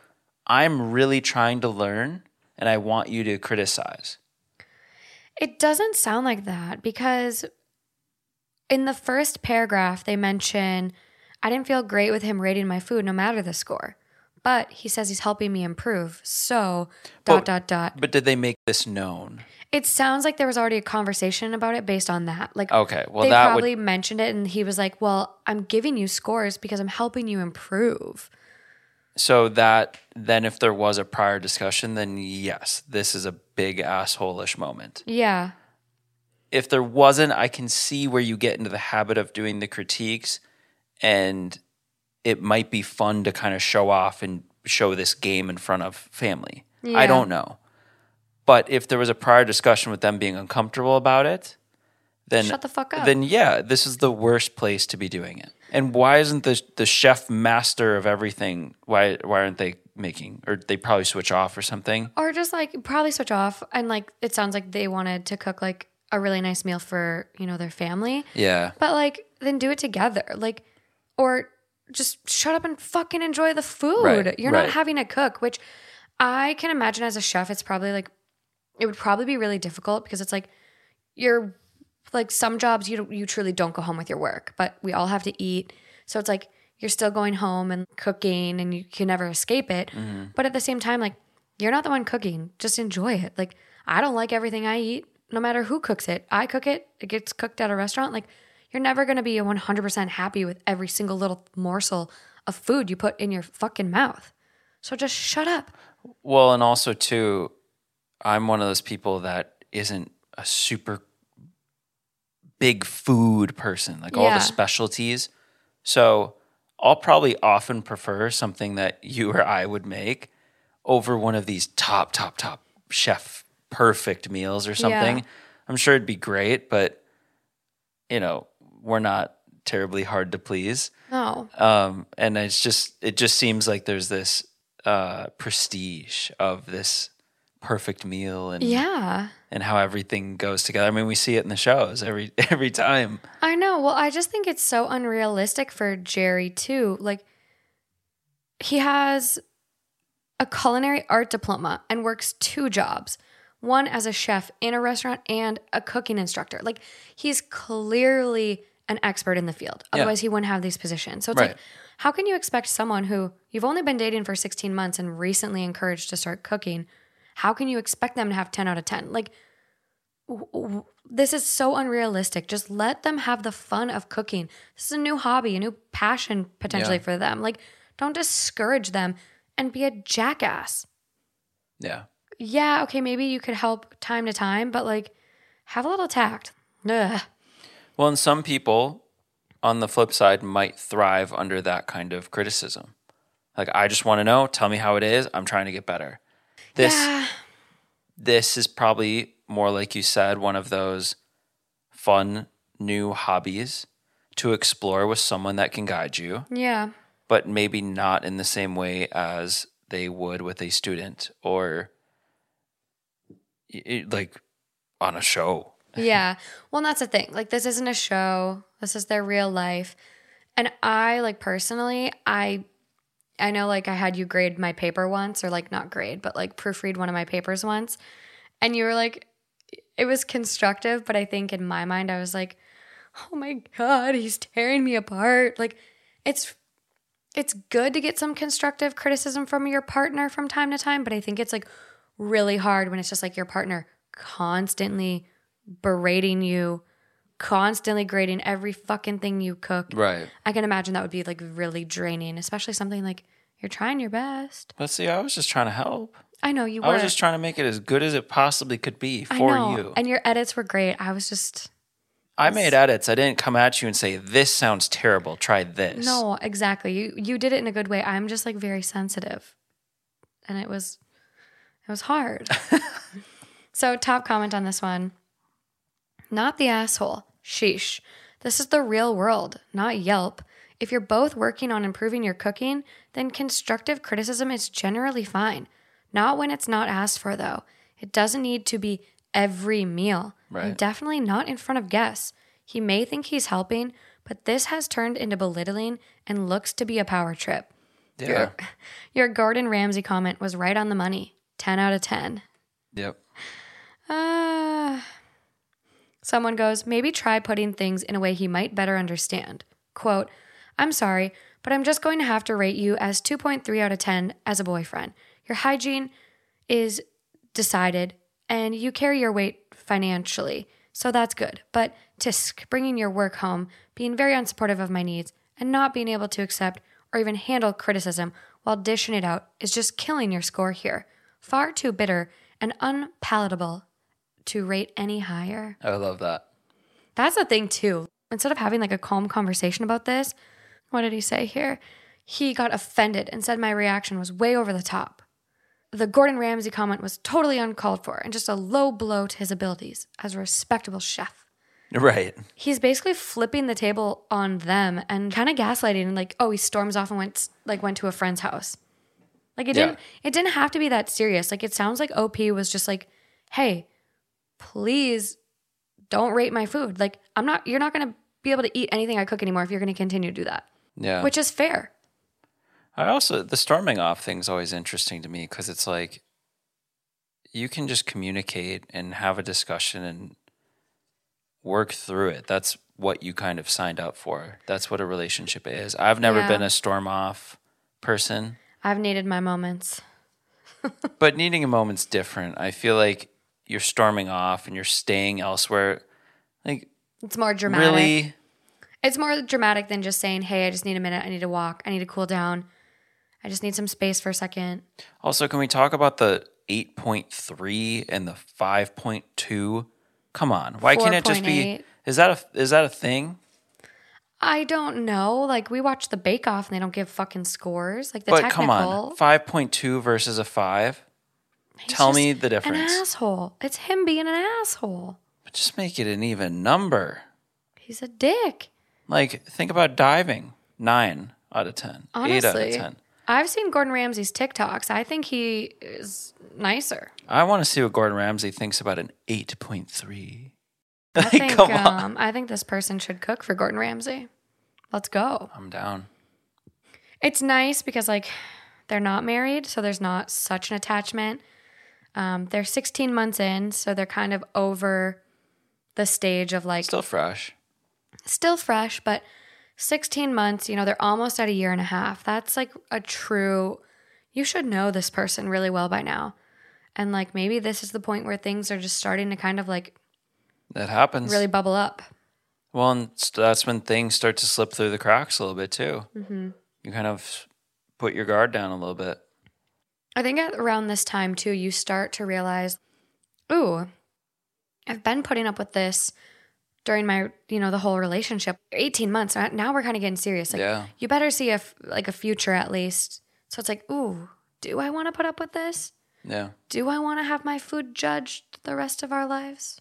i'm really trying to learn and i want you to criticize It doesn't sound like that because in the first paragraph, they mention, I didn't feel great with him rating my food no matter the score. But he says he's helping me improve. So, dot, But- dot, dot. but did they make this known It sounds like there was already a conversation about it based on that. Like, okay well they that probably would mentioned it and he was like, Well, I'm giving you scores because I'm helping you improve. So that then if there was a prior discussion, then yes, this is a big asshole-ish moment. Yeah. If there wasn't, I can see where you get into the habit of doing the critiques and it might be fun to kind of show off and show this game in front of family. I don't know. But if there was a prior discussion with them being uncomfortable about it, then Shut the fuck up. Then yeah, this is the worst place to be doing it. And why isn't the the chef master of everything? Why why aren't they making or they probably switch off or something? Or just like probably switch off and like it sounds like they wanted to cook like a really nice meal for, you know, their family. Yeah. But like then do it together. Like or just shut up and fucking enjoy the food. Right, You're right. not having to cook, which I can imagine as a chef it's probably like it would probably be really difficult because it's like you're like some jobs you you truly don't go home with your work, but we all have to eat. So it's like you're still going home and cooking and you can never escape it. Mm-hmm. But at the same time like you're not the one cooking. Just enjoy it. Like I don't like everything I eat no matter who cooks it. I cook it, it gets cooked at a restaurant like you're never going to be 100% happy with every single little morsel of food you put in your fucking mouth. So just shut up. Well, and also too, I'm one of those people that isn't a super big food person, like all Yeah. the specialties. So I'll probably often prefer something that you or I would make over one of these top, top, top chef perfect meals or something. Yeah. I'm sure it'd be great, but you know, we're not terribly hard to please. No. Um, and it's just it just seems like there's this uh, prestige of this perfect meal and Yeah. And how everything goes together. I mean, we see it in the shows every every time. I know. Well, I just think it's so unrealistic for Jerry too. Like he has a culinary art diploma and works two jobs. One as a chef in a restaurant and a cooking instructor. Like he's clearly an expert in the field. Yeah. Otherwise he wouldn't have these positions. So it's Right. like how can you expect someone who you've only been dating for 16 months and recently encouraged to start cooking, how can you expect them to have 10 out of 10? Like w- w- this is so unrealistic. Just let them have the fun of cooking. This is a new hobby, a new passion potentially Yeah. for them. Like, don't discourage them and be a jackass. Yeah. Yeah, okay, maybe you could help time to time, but like, have a little tact. Ugh. Well, and some people on the flip side might thrive under that kind of criticism. Like, I just want to know, tell me how it is. I'm trying to get better. This yeah, this is probably more like you said, one of those fun new hobbies to explore with someone that can guide you, yeah, but maybe not in the same way as they would with a student or like on a show. yeah. Well, that's the thing. Like, this isn't a show. This is their real life. And I, like, personally, I, I know, like, I had you grade my paper once, or like not grade, but like proofread one of my papers once, and you were like, it was constructive, but I think in my mind I was like, oh my god, he's tearing me apart. Like, it's. It's good to get some constructive criticism from your partner from time to time, but I think it's like really hard when it's just like your partner constantly berating you, constantly grading every fucking thing you cook. Right. I can imagine that would be like really draining, especially something like you're trying your best. But see, I was just trying to help. I know you were. I was just trying to make it as good as it possibly could be I for know. you. And your edits were great. I was just I made edits. I didn't come at you and say, this sounds terrible. Try this. no, exactly. You you did it in a good way. I'm just like very sensitive, and it was it was hard. so top comment on this one. Not the asshole. Sheesh. This is the real world, not Yelp. If you're both working on improving your cooking, then constructive criticism is generally fine. Not when it's not asked for, though. It doesn't need to be every meal. And Right. definitely not in front of guests. He may think he's helping, but this has turned into belittling and looks to be a power trip. Yeah. Your, your Gordon Ramsay comment was right on the money 10 out of 10. Yep. Uh, someone goes, maybe try putting things in a way he might better understand. Quote, I'm sorry, but I'm just going to have to rate you as 2.3 out of 10 as a boyfriend. Your hygiene is decided and you carry your weight financially, so that's good. But tisk, bringing your work home, being very unsupportive of my needs, and not being able to accept or even handle criticism while dishing it out is just killing your score here. Far too bitter and unpalatable to rate any higher. I love that. That's the thing too. Instead of having like a calm conversation about this, what did he say here? He got offended and said my reaction was way over the top. The Gordon Ramsay comment was totally uncalled for and just a low blow to his abilities as a respectable chef. Right. He's basically flipping the table on them and kind of gaslighting and like, oh, he storms off and went like went to a friend's house. Like it Yeah. didn't it didn't have to be that serious. Like it sounds like OP was just like, hey, please don't rate my food. Like I'm not you're not gonna be able to eat anything I cook anymore if you're gonna continue to do that. Yeah. Which is fair. I also the storming off thing's always interesting to me because it's like you can just communicate and have a discussion and work through it. That's what you kind of signed up for. That's what a relationship is. I've never Yeah. been a storm off person, I've needed my moments. but needing a moment's different. I feel like you're storming off and you're staying elsewhere. Like It's more dramatic. really, It's more dramatic than just saying, hey, I just need a minute. I need to walk. I need to cool down. I just need some space for a second. Also, can we talk about the 8.3 and the 5.2? Come on. Why can't it just be 4.8. Is that a is that a thing? I don't know. Like we watch the Bake Off and they don't give fucking scores. Like the but technical. come on. 5.2 versus a 5? He's Tell me the difference. An asshole. It's him being an asshole. But just make it an even number. He's a dick. Like think about diving. 9 out of 10. 8 out of Honestly. 10. I've seen Gordon Ramsay's TikToks. I think he is nicer. I want to see what Gordon Ramsay thinks about an 8.3. I think come on. um, I think this person should cook for Gordon Ramsay. Let's go. I'm down. It's nice because like they're not married, so there's not such an attachment. Um, they're 16 months in, so they're kind of over the stage of like Still fresh. still fresh, but 16 months, you know, they're almost at a year and a half. That's like a true, you should know this person really well by now. And like maybe this is the point where things are just starting to kind of like That happens. really bubble up. Well, and that's when things start to slip through the cracks a little bit too. Mm-hmm. You kind of put your guard down a little bit. I think at around this time too, you start to realize, ooh, I've been putting up with this during my, you know, the whole relationship. 18 months. uh, Now we're kind of getting serious. Like Yeah. you better see a f- like a future at least. So it's like, ooh, do I want to put up with this? Yeah, Do I want to have my food judged the rest of our lives?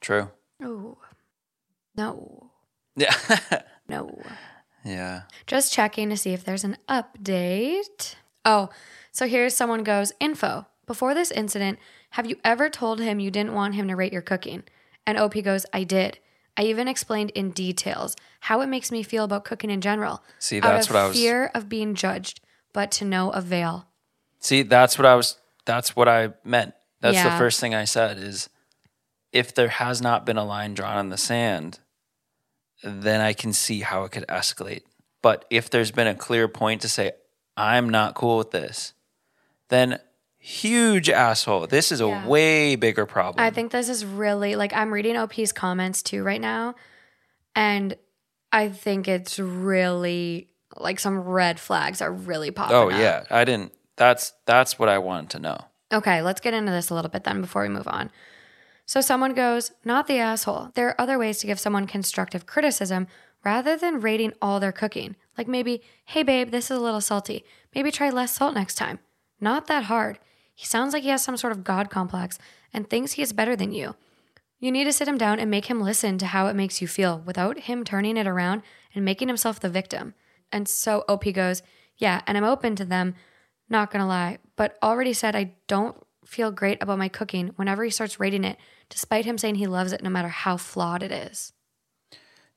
true. Ooh. No. Yeah, No. yeah. Just checking to see if there's an update. Oh, so here's someone goes info. Before this incident, have you ever told him you didn't want him to rate your cooking? And OP goes, I did. I even explained in details how it makes me feel about cooking in general. See, out that's of what I was- fear of being judged, but to no avail. See, that's what I was. That's what I meant. That's Yeah. the first thing I said. Is if there has not been a line drawn in the sand, then I can see how it could escalate. But if there's been a clear point to say I'm not cool with this, then huge asshole. This is a Yeah. way bigger problem. I think this is really like I'm reading OP's comments too right now, and I think it's really like some red flags are really popping. oh up. yeah, I didn't. That's that's what I wanted to know. Okay, let's get into this a little bit then before we move on. So someone goes, not the asshole. There are other ways to give someone constructive criticism rather than rating all their cooking. Like maybe, hey babe, this is a little salty. Maybe try less salt next time. Not that hard. He sounds like he has some sort of God complex and thinks he is better than you. You need to sit him down and make him listen to how it makes you feel without him turning it around and making himself the victim. And so OP goes, Yeah, and I'm open to them, not gonna lie, but already said I don't feel great about my cooking whenever he starts rating it, despite him saying he loves it no matter how flawed it is.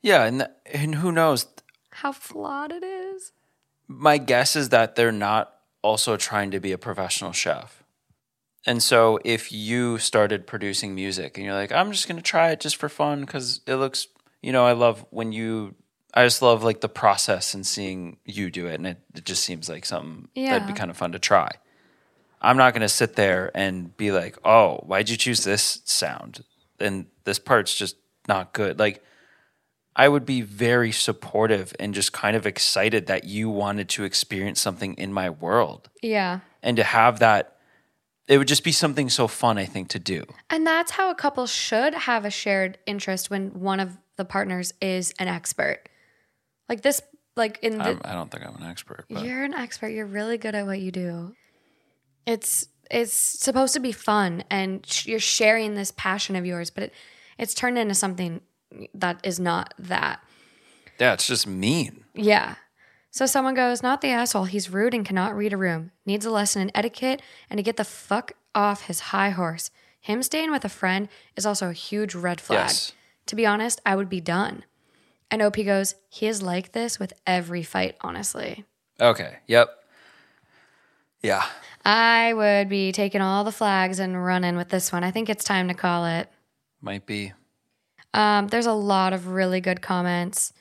Yeah, and th- and who knows? How flawed it is. my guess is that they're not also trying to be a professional chef. And so if you started producing music and you're like, I'm just going to try it just for fun because it looks, you know, I love when you, I just love like the process and seeing you do it. And it, it just seems like something that'd be kind of fun to try. I'm not going to sit there and be like, oh, why'd you choose this sound? And this part's just not good. Like, I would be very supportive and just kind of excited that you wanted to experience something in my world Yeah. and to have that. It would just be something so fun, I think, to do. And that's how a couple should have a shared interest when one of the partners is an expert. Like this, like in the, I'm, I don't think I'm an expert, but You're an expert. You're really good at what you do. It's it's supposed to be fun, and sh- you're sharing this passion of yours, but it, it's turned into something that is not that. yeah, it's just mean. Yeah. So someone goes, not the asshole. He's rude and cannot read a room. Needs a lesson in etiquette and to get the fuck off his high horse. Him staying with a friend is also a huge red flag. Yes. To be honest, I would be done. And OP goes, he is like this with every fight, honestly. Okay. Yep. Yeah. I would be taking all the flags and running with this one. I think it's time to call it. Might be. Um, there's a lot of really good comments.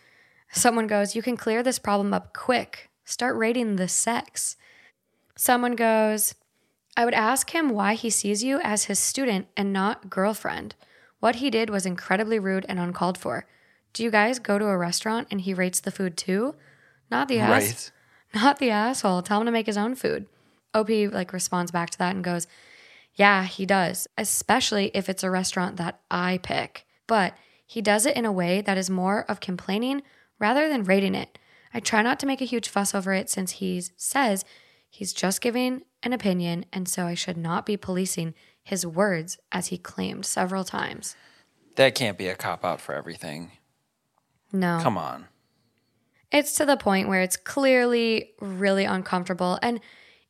Someone goes, You can clear this problem up quick. Start rating the sex. Someone goes, I would ask him why he sees you as his student and not girlfriend. What he did was incredibly rude and uncalled for. Do you guys go to a restaurant and he rates the food too? Not the ass. Right. Not the asshole. Tell him to make his own food. OP like responds back to that and goes, "Yeah, he does, especially if it's a restaurant that I pick. But he does it in a way that is more of complaining rather than rating it. I try not to make a huge fuss over it since he says he's just giving an opinion and so I should not be policing his words as he claimed several times." That can't be a cop out for everything. No. Come on. It's to the point where it's clearly really uncomfortable. And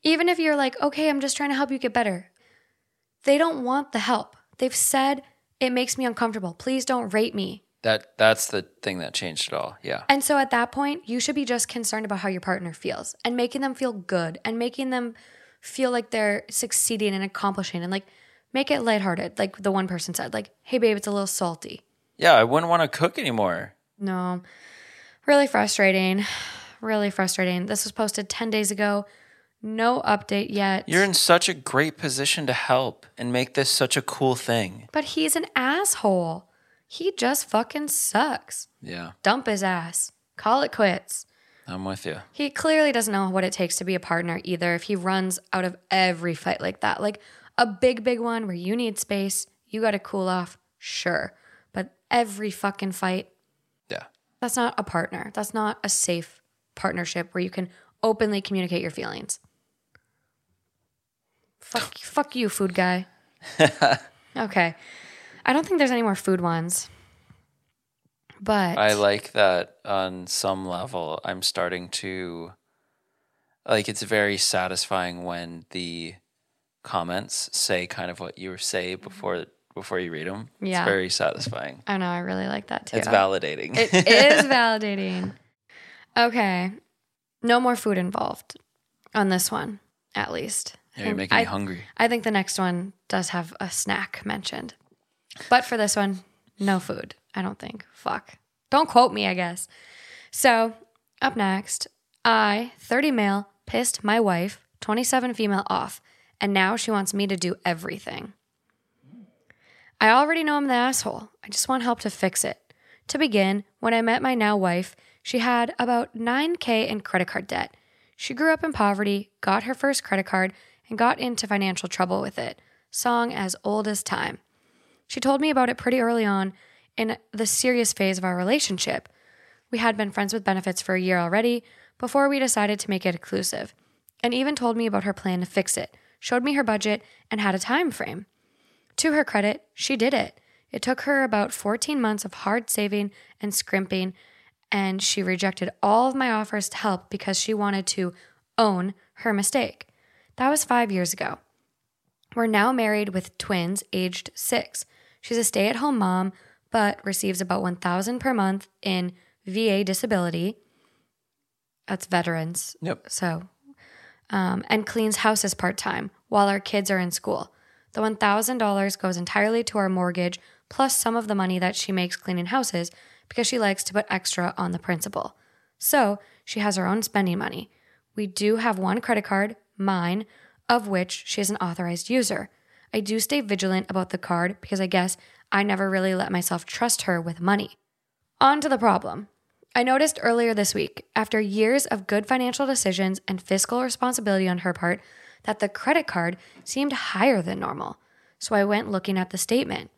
even if you're like, okay, I'm just trying to help you get better, they don't want the help. They've said, it makes me uncomfortable. Please don't rate me. That that's the thing that changed it all. Yeah. And so at that point, you should be just concerned about how your partner feels and making them feel good and making them feel like they're succeeding and accomplishing and like make it lighthearted. Like the one person said, like, hey, babe, it's a little salty. Yeah, I wouldn't want to cook anymore. No, really frustrating. Really frustrating. This was posted 10 days ago. No update yet. You're in such a great position to help and make this such a cool thing. but he's an asshole. He just fucking sucks. Yeah, Dump his ass. Call it quits. I'm with you. He clearly doesn't know what it takes to be a partner either if he runs out of every fight like that. Like a big, big one where you need space, you got to cool off, sure. But every fucking fight, Yeah. that's not a partner. That's not a safe partnership where you can openly communicate your feelings. Fuck, fuck you, food guy. okay. I don't think there's any more food ones. But I like that on some level. I'm starting to like it's very satisfying when the comments say kind of what you say before before you read them. Yeah. It's very satisfying. I know I really like that too. It's validating. It is validating. Okay. No more food involved on this one, at least. Yeah, you're making I, me hungry. I think the next one does have a snack mentioned. But for this one, no food. I don't think. Fuck. Don't quote me, I guess. So, up next, I, 30 male, pissed my wife, 27 female, off, and now she wants me to do everything. I already know I'm the asshole. I just want help to fix it. To begin, when I met my now wife, she had about 9K in credit card debt. She grew up in poverty, got her first credit card, and got into financial trouble with it. Song as old as time. She told me about it pretty early on in the serious phase of our relationship. We had been friends with benefits for a year already before we decided to make it exclusive, and even told me about her plan to fix it, showed me her budget, and had a time frame. To her credit, she did it. It took her about 14 months of hard saving and scrimping, and she rejected all of my offers to help because she wanted to own her mistake. That was five years ago. We're now married with twins aged six. She's a stay at home mom, but receives about 1000 per month in VA disability. That's veterans. Yep. So, um, and cleans houses part time while our kids are in school. The $1,000 goes entirely to our mortgage, plus some of the money that she makes cleaning houses because she likes to put extra on the principal. So she has her own spending money. We do have one credit card, mine, of which she is an authorized user. I do stay vigilant about the card because I guess I never really let myself trust her with money. On to the problem. I noticed earlier this week, after years of good financial decisions and fiscal responsibility on her part, that the credit card seemed higher than normal. So I went looking at the statement.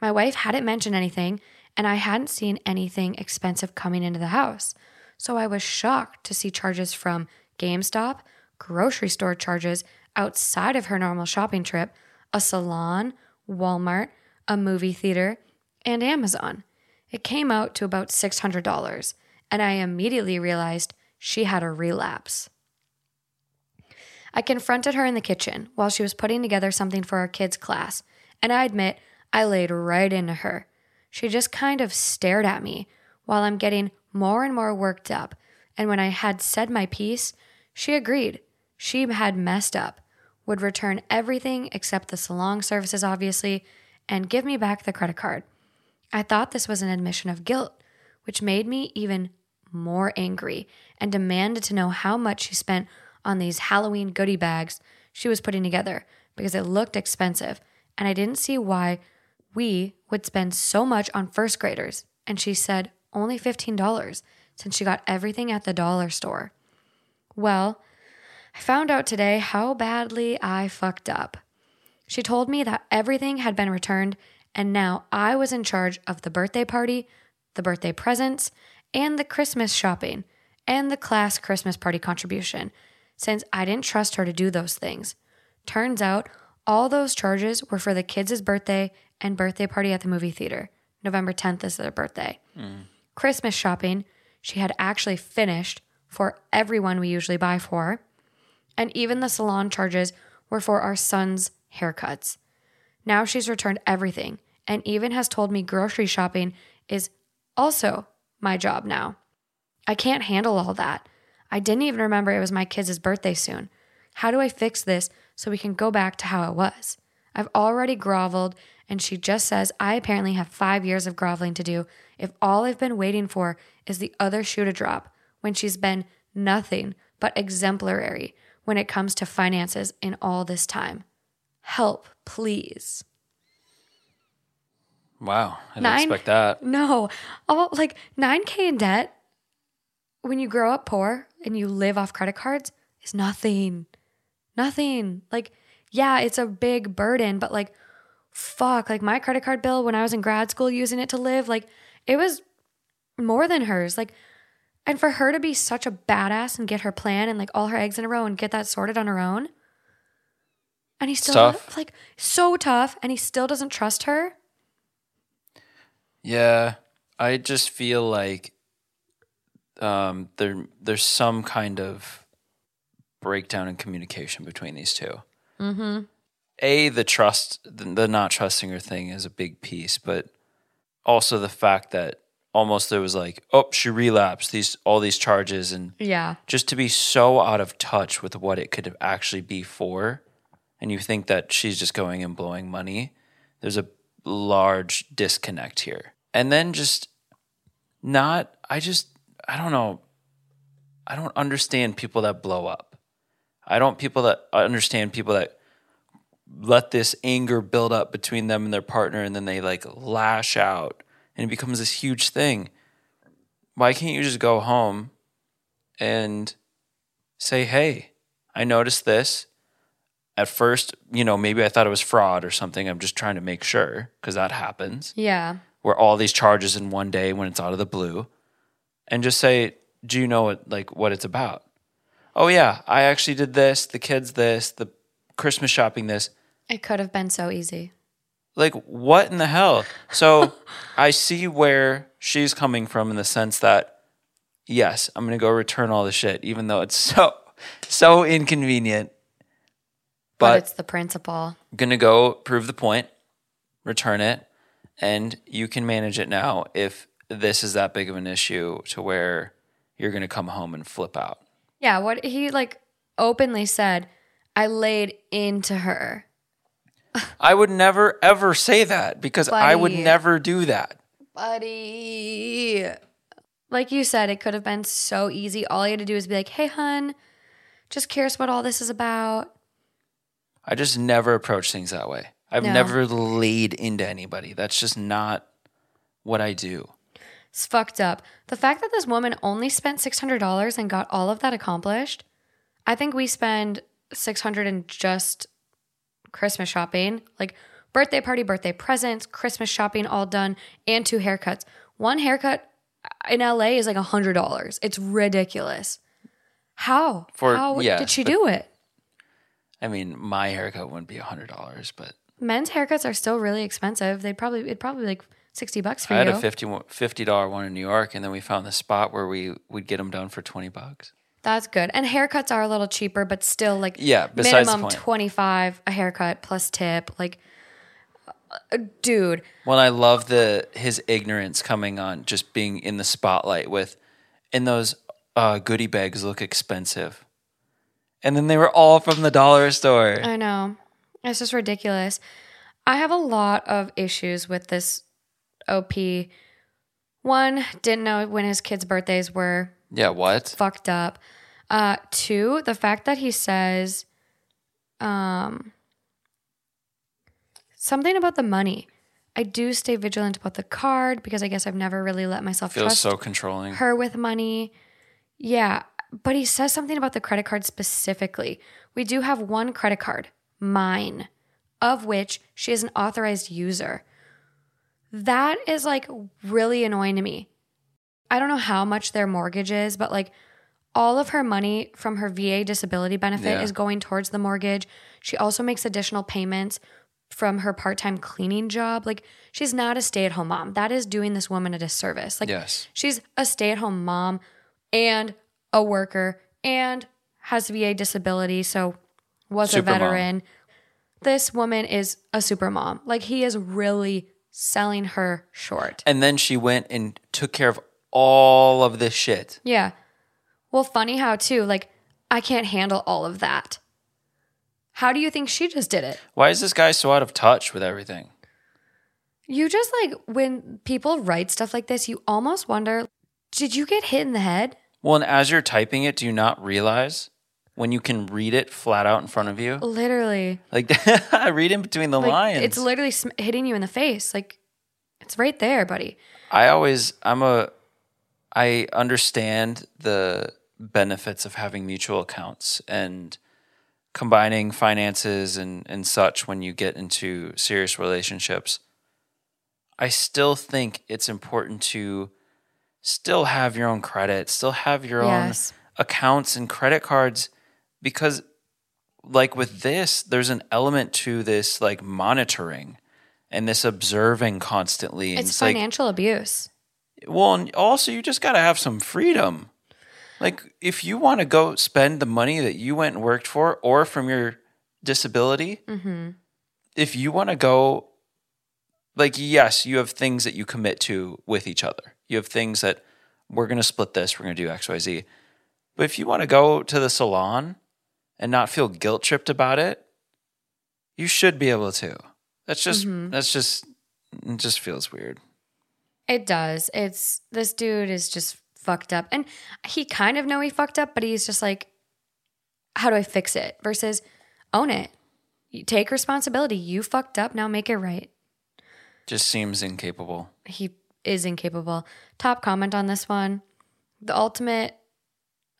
My wife hadn't mentioned anything, and I hadn't seen anything expensive coming into the house. So I was shocked to see charges from GameStop, grocery store charges outside of her normal shopping trip, a salon, Walmart, a movie theater, and Amazon. It came out to about $600, and I immediately realized she had a relapse. I confronted her in the kitchen while she was putting together something for our kids' class, and I admit I laid right into her. She just kind of stared at me while I'm getting more and more worked up, and when I had said my piece, she agreed. She had messed up, would return everything except the salon services, obviously, and give me back the credit card. I thought this was an admission of guilt, which made me even more angry and demanded to know how much she spent on these Halloween goodie bags she was putting together because it looked expensive and I didn't see why we would spend so much on first graders. And she said only $15 since she got everything at the dollar store. Well, I found out today how badly I fucked up. She told me that everything had been returned and now I was in charge of the birthday party, the birthday presents, and the Christmas shopping, and the class Christmas party contribution, since I didn't trust her to do those things. Turns out all those charges were for the kids' birthday and birthday party at the movie theater. November 10th is their birthday. Mm. Christmas shopping, she had actually finished for everyone we usually buy for. And even the salon charges were for our son's haircuts. Now she's returned everything and even has told me grocery shopping is also my job now. I can't handle all that. I didn't even remember it was my kids' birthday soon. How do I fix this so we can go back to how it was? I've already groveled, and she just says I apparently have five years of groveling to do if all I've been waiting for is the other shoe to drop when she's been nothing but exemplary when it comes to finances in all this time. Help, please. Wow. I didn't Nine- expect that. No. Oh, like 9K in debt when you grow up poor and you live off credit cards is nothing. Nothing. Like, yeah, it's a big burden, but like, fuck, like my credit card bill when I was in grad school using it to live, like, it was more than hers. Like, and for her to be such a badass and get her plan and like all her eggs in a row and get that sorted on her own. And he's still, tough. like, so tough. And he still doesn't trust her. Yeah, I just feel like um, there there's some kind of breakdown in communication between these 2 Mm-hmm. A the trust, the, the not trusting her thing is a big piece, but also the fact that almost there was like, oh, she relapsed these all these charges, and Yeah. just to be so out of touch with what it could actually be for, and you think that she's just going and blowing money, there's a large disconnect here. And then just not, I just, I don't know, I don't understand people that blow up. I don't people that I understand people that let this anger build up between them and their partner and then they like lash out and it becomes this huge thing. Why can't you just go home and say, hey, I noticed this. At first, you know, maybe I thought it was fraud or something. I'm just trying to make sure because that happens Yeah. where all these charges in one day when it's out of the blue and just say, do you know what, like what it's about? Oh yeah, I actually did this, the kids this, the Christmas shopping this. It could have been so easy. Like what in the hell? So I see where she's coming from in the sense that yes, I'm going to go return all the shit even though it's so so inconvenient. But, But, it's the principle. I'm going to go prove the point, return it, and you can manage it now if this is that big of an issue to where you're going to come home and flip out. Yeah, what he like openly said, I laid into her. I would never ever say that because I would never do that. Buddy. Like you said, it could have been so easy. All you had to do is be like, hey, hun, just curious what all this is about. I just never approach things that way. I've No. never laid into anybody. That's just not what I do. It's fucked up. The fact that this woman only spent $600 and got all of that accomplished, I think we spend 600 and just Christmas shopping, like birthday party, birthday presents, Christmas shopping all done, and two haircuts. One haircut in LA is like a $100. It's ridiculous. How? For- How yeah, did she but- do it? I mean, my haircut wouldn't be a hundred dollars, but Men's haircuts are still really expensive. They'd probably it'd probably be like 60 bucks for you. I had a 50 dollar one in New York, and then we found the spot where we would get them done for twenty bucks. That's good. And haircuts are a little cheaper, but still like Yeah, minimum point. 25 a haircut plus tip. Like uh, dude, Well, I love the his ignorance coming on, just being in the spotlight with, and those uh, goodie bags look expensive, and then they were all from the dollar store. I know. It's just ridiculous. I have a lot of issues with this OP. One, didn't know when his kids' birthdays were. Yeah, what? fucked up. Uh, two, the fact that he says, um, something about the money. I do stay vigilant about the card because I guess I've never really let myself Feels trust so controlling. her with money. Yeah, but he says something about the credit card specifically. We do have one credit card, mine, of which she is an authorized user. That is like really annoying to me. I don't know how much their mortgage is, but like all of her money from her VA disability benefit Yeah. is going towards the mortgage. She also makes additional payments from her part-time cleaning job. Like she's not a stay-at-home mom. That is doing this woman a disservice. Like Yes. she's a stay-at-home mom and a worker and has VA disability, so was Super a mom. veteran. This woman is a super mom. Like he is really selling her short. And then she went and took care of all of this shit. Yeah. Well, funny how too, like, I can't handle all of that. How do you think she just did it? Why is this guy so out of touch with everything? You just like, when people write stuff like this, you almost wonder did you get hit in the head? Well, and as you're typing it, do you not realize when you can read it flat out in front of you? Literally. Like, I read in between the Like, lines. it's literally sm- hitting you in the face. Like, It's right there, buddy. I always I'm a I understand the benefits of having mutual accounts and combining finances and, and such when you get into serious relationships. I still think it's important to still have your own credit, still have your Yes. own accounts and credit cards because like with this, there's an element to this like monitoring and this observing constantly. It's like, financial abuse. Well, and also you just got to have some freedom. Like if you want to go spend the money that you went and worked for, or from your disability, mm-hmm. if you want to go, like yes, you have things that you commit to with each other. You have things that we're going to split this. We're going to do X, Y, Z. But if you want to go to the salon and not feel guilt tripped about it, you should be able to. That's just mm-hmm. that's just it just feels weird. It does. It's this dude is just fucked up. And he kind of know he fucked up, but he's just like, how do I fix it? Versus own it. You take responsibility. You fucked up. Now make it right. Just seems incapable. He is incapable. Top comment on this one. The ultimate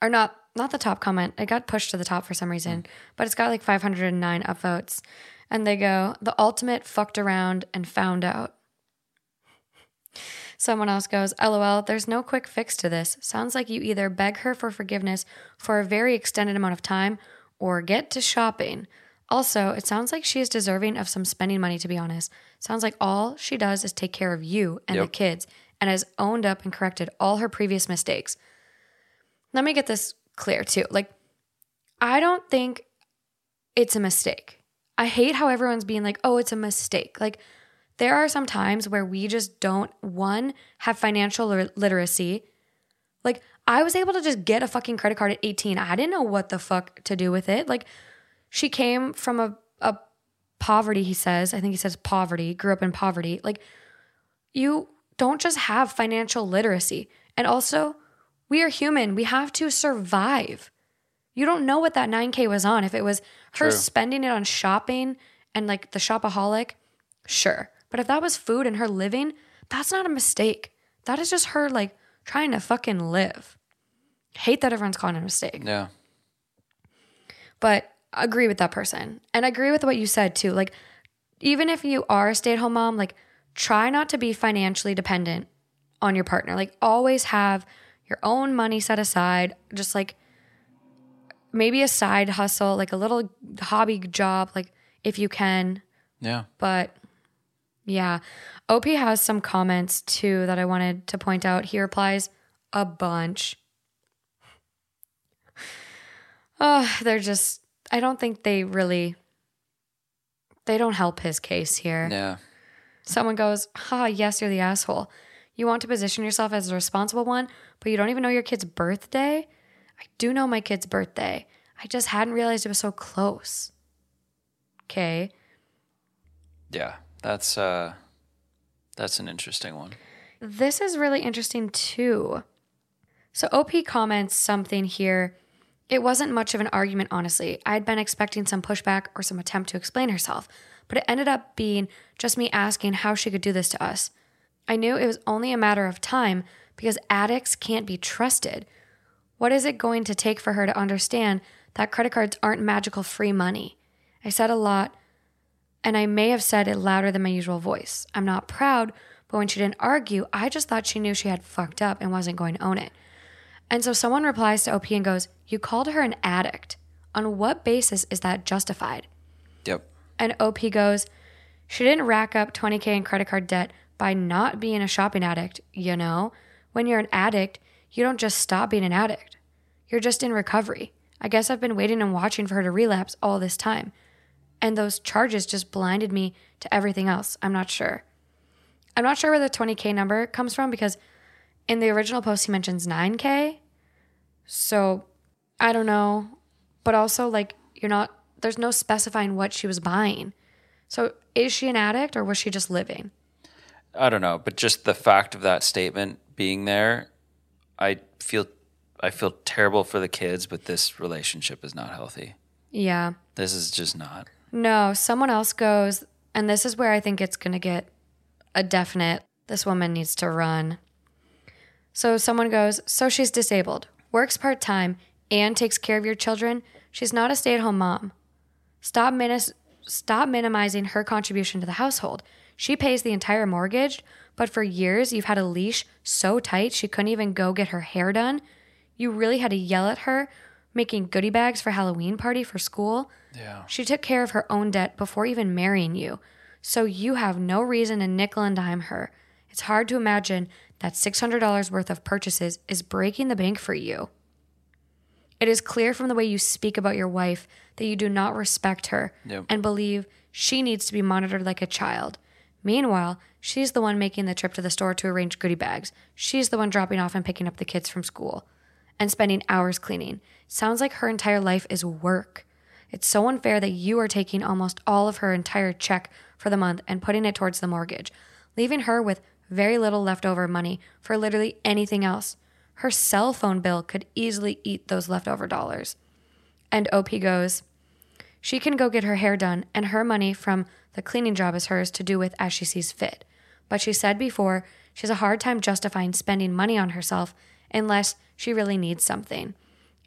or not not the top comment. It got pushed to the top for some reason, mm. but it's got like 509 upvotes. And they go, the ultimate fucked around and found out. Someone else goes, LOL, there's no quick fix to this. Sounds like you either beg her for forgiveness for a very extended amount of time or get to shopping. Also, it sounds like she is deserving of some spending money, to be honest. Sounds like all she does is take care of you and the kids and has owned up and corrected all her previous mistakes. Let me get this clear too. Like, I don't think it's a mistake. I hate how everyone's being like, oh, it's a mistake. Like, there are some times where we just don't, one, have financial literacy. Like, I was able to just get a fucking credit card at 18. I didn't know what the fuck to do with it. Like, she came from a, a poverty, he says. I think he says poverty, grew up in poverty. Like, you don't just have financial literacy. And also, we are human. We have to survive. You don't know what that 9K was on. If it was her True. spending it on shopping and like the shopaholic, sure. But if that was food and her living, that's not a mistake. That is just her like trying to fucking live. Hate that everyone's calling it a mistake Yeah. but agree with that person and agree with what you said too like even if you are a stay-at-home mom like try not to be financially dependent on your partner like always have your own money set aside just like maybe a side hustle like a little hobby job like if you can Yeah. but yeah. OP has some comments too that i wanted to point out. He replies a bunch. Oh they're just i don't think they really they don't help his case here. Yeah. someone goes ha yes you're the asshole. You want to position yourself as a responsible one but you don't even know your kid's birthday? I do know my kid's birthday. I just hadn't realized it was so close. Okay Yeah. That's uh that's an interesting one. This is really interesting too. So OP comments something here. It wasn't much of an argument, honestly. I had been expecting some pushback or some attempt to explain herself, but it ended up being just me asking how she could do this to us. I knew it was only a matter of time because addicts can't be trusted. What is it going to take for her to understand that credit cards aren't magical free money? I said a lot, and I may have said it louder than my usual voice. I'm not proud, but when she didn't argue, I just thought she knew she had fucked up and wasn't going to own it. And so someone replies to OP and goes, You called her an addict. On what basis is that justified? Yep. And OP goes, She didn't rack up 20K in credit card debt by not being a shopping addict, you know? When you're an addict, you don't just stop being an addict. You're just in recovery. I guess I've been waiting and watching for her to relapse all this time. And those charges just blinded me to everything else. I'm not sure. I'm not sure where the 20K number comes from because in the original post he mentions 9K. So I don't know. But also, like, you're not, there's no specifying what she was buying. So is she an addict or was she just living? I don't know, but just the fact of that statement being there, I feel I feel terrible for the kids, but this relationship is not healthy. Yeah. This is just not. No, someone else goes, and this is where I think it's going to get a definite This woman needs to run. So someone goes, So she's disabled, works part time, and takes care of your children. She's not a stay at home mom. Stop, minis- stop minimizing her contribution to the household. She pays the entire mortgage, but for years you've had a leash so tight she couldn't even go get her hair done. You really had to yell at her, making goodie bags for Halloween party for school. Yeah. She took care of her own debt before even marrying you. So you have no reason to nickel and dime her. It's hard to imagine that $600 worth of purchases is breaking the bank for you. It is clear from the way you speak about your wife that you do not respect her Yep. and believe she needs to be monitored like a child. Meanwhile, she's the one making the trip to the store to arrange goodie bags. She's the one dropping off and picking up the kids from school and spending hours cleaning. Sounds like her entire life is work. It's so unfair that you are taking almost all of her entire check for the month and putting it towards the mortgage, leaving her with very little leftover money for literally anything else. Her cell phone bill could easily eat those leftover dollars. And OP goes, she can go get her hair done, and her money from the cleaning job is hers to do with as she sees fit. But she said before, she has a hard time justifying spending money on herself unless she really needs something.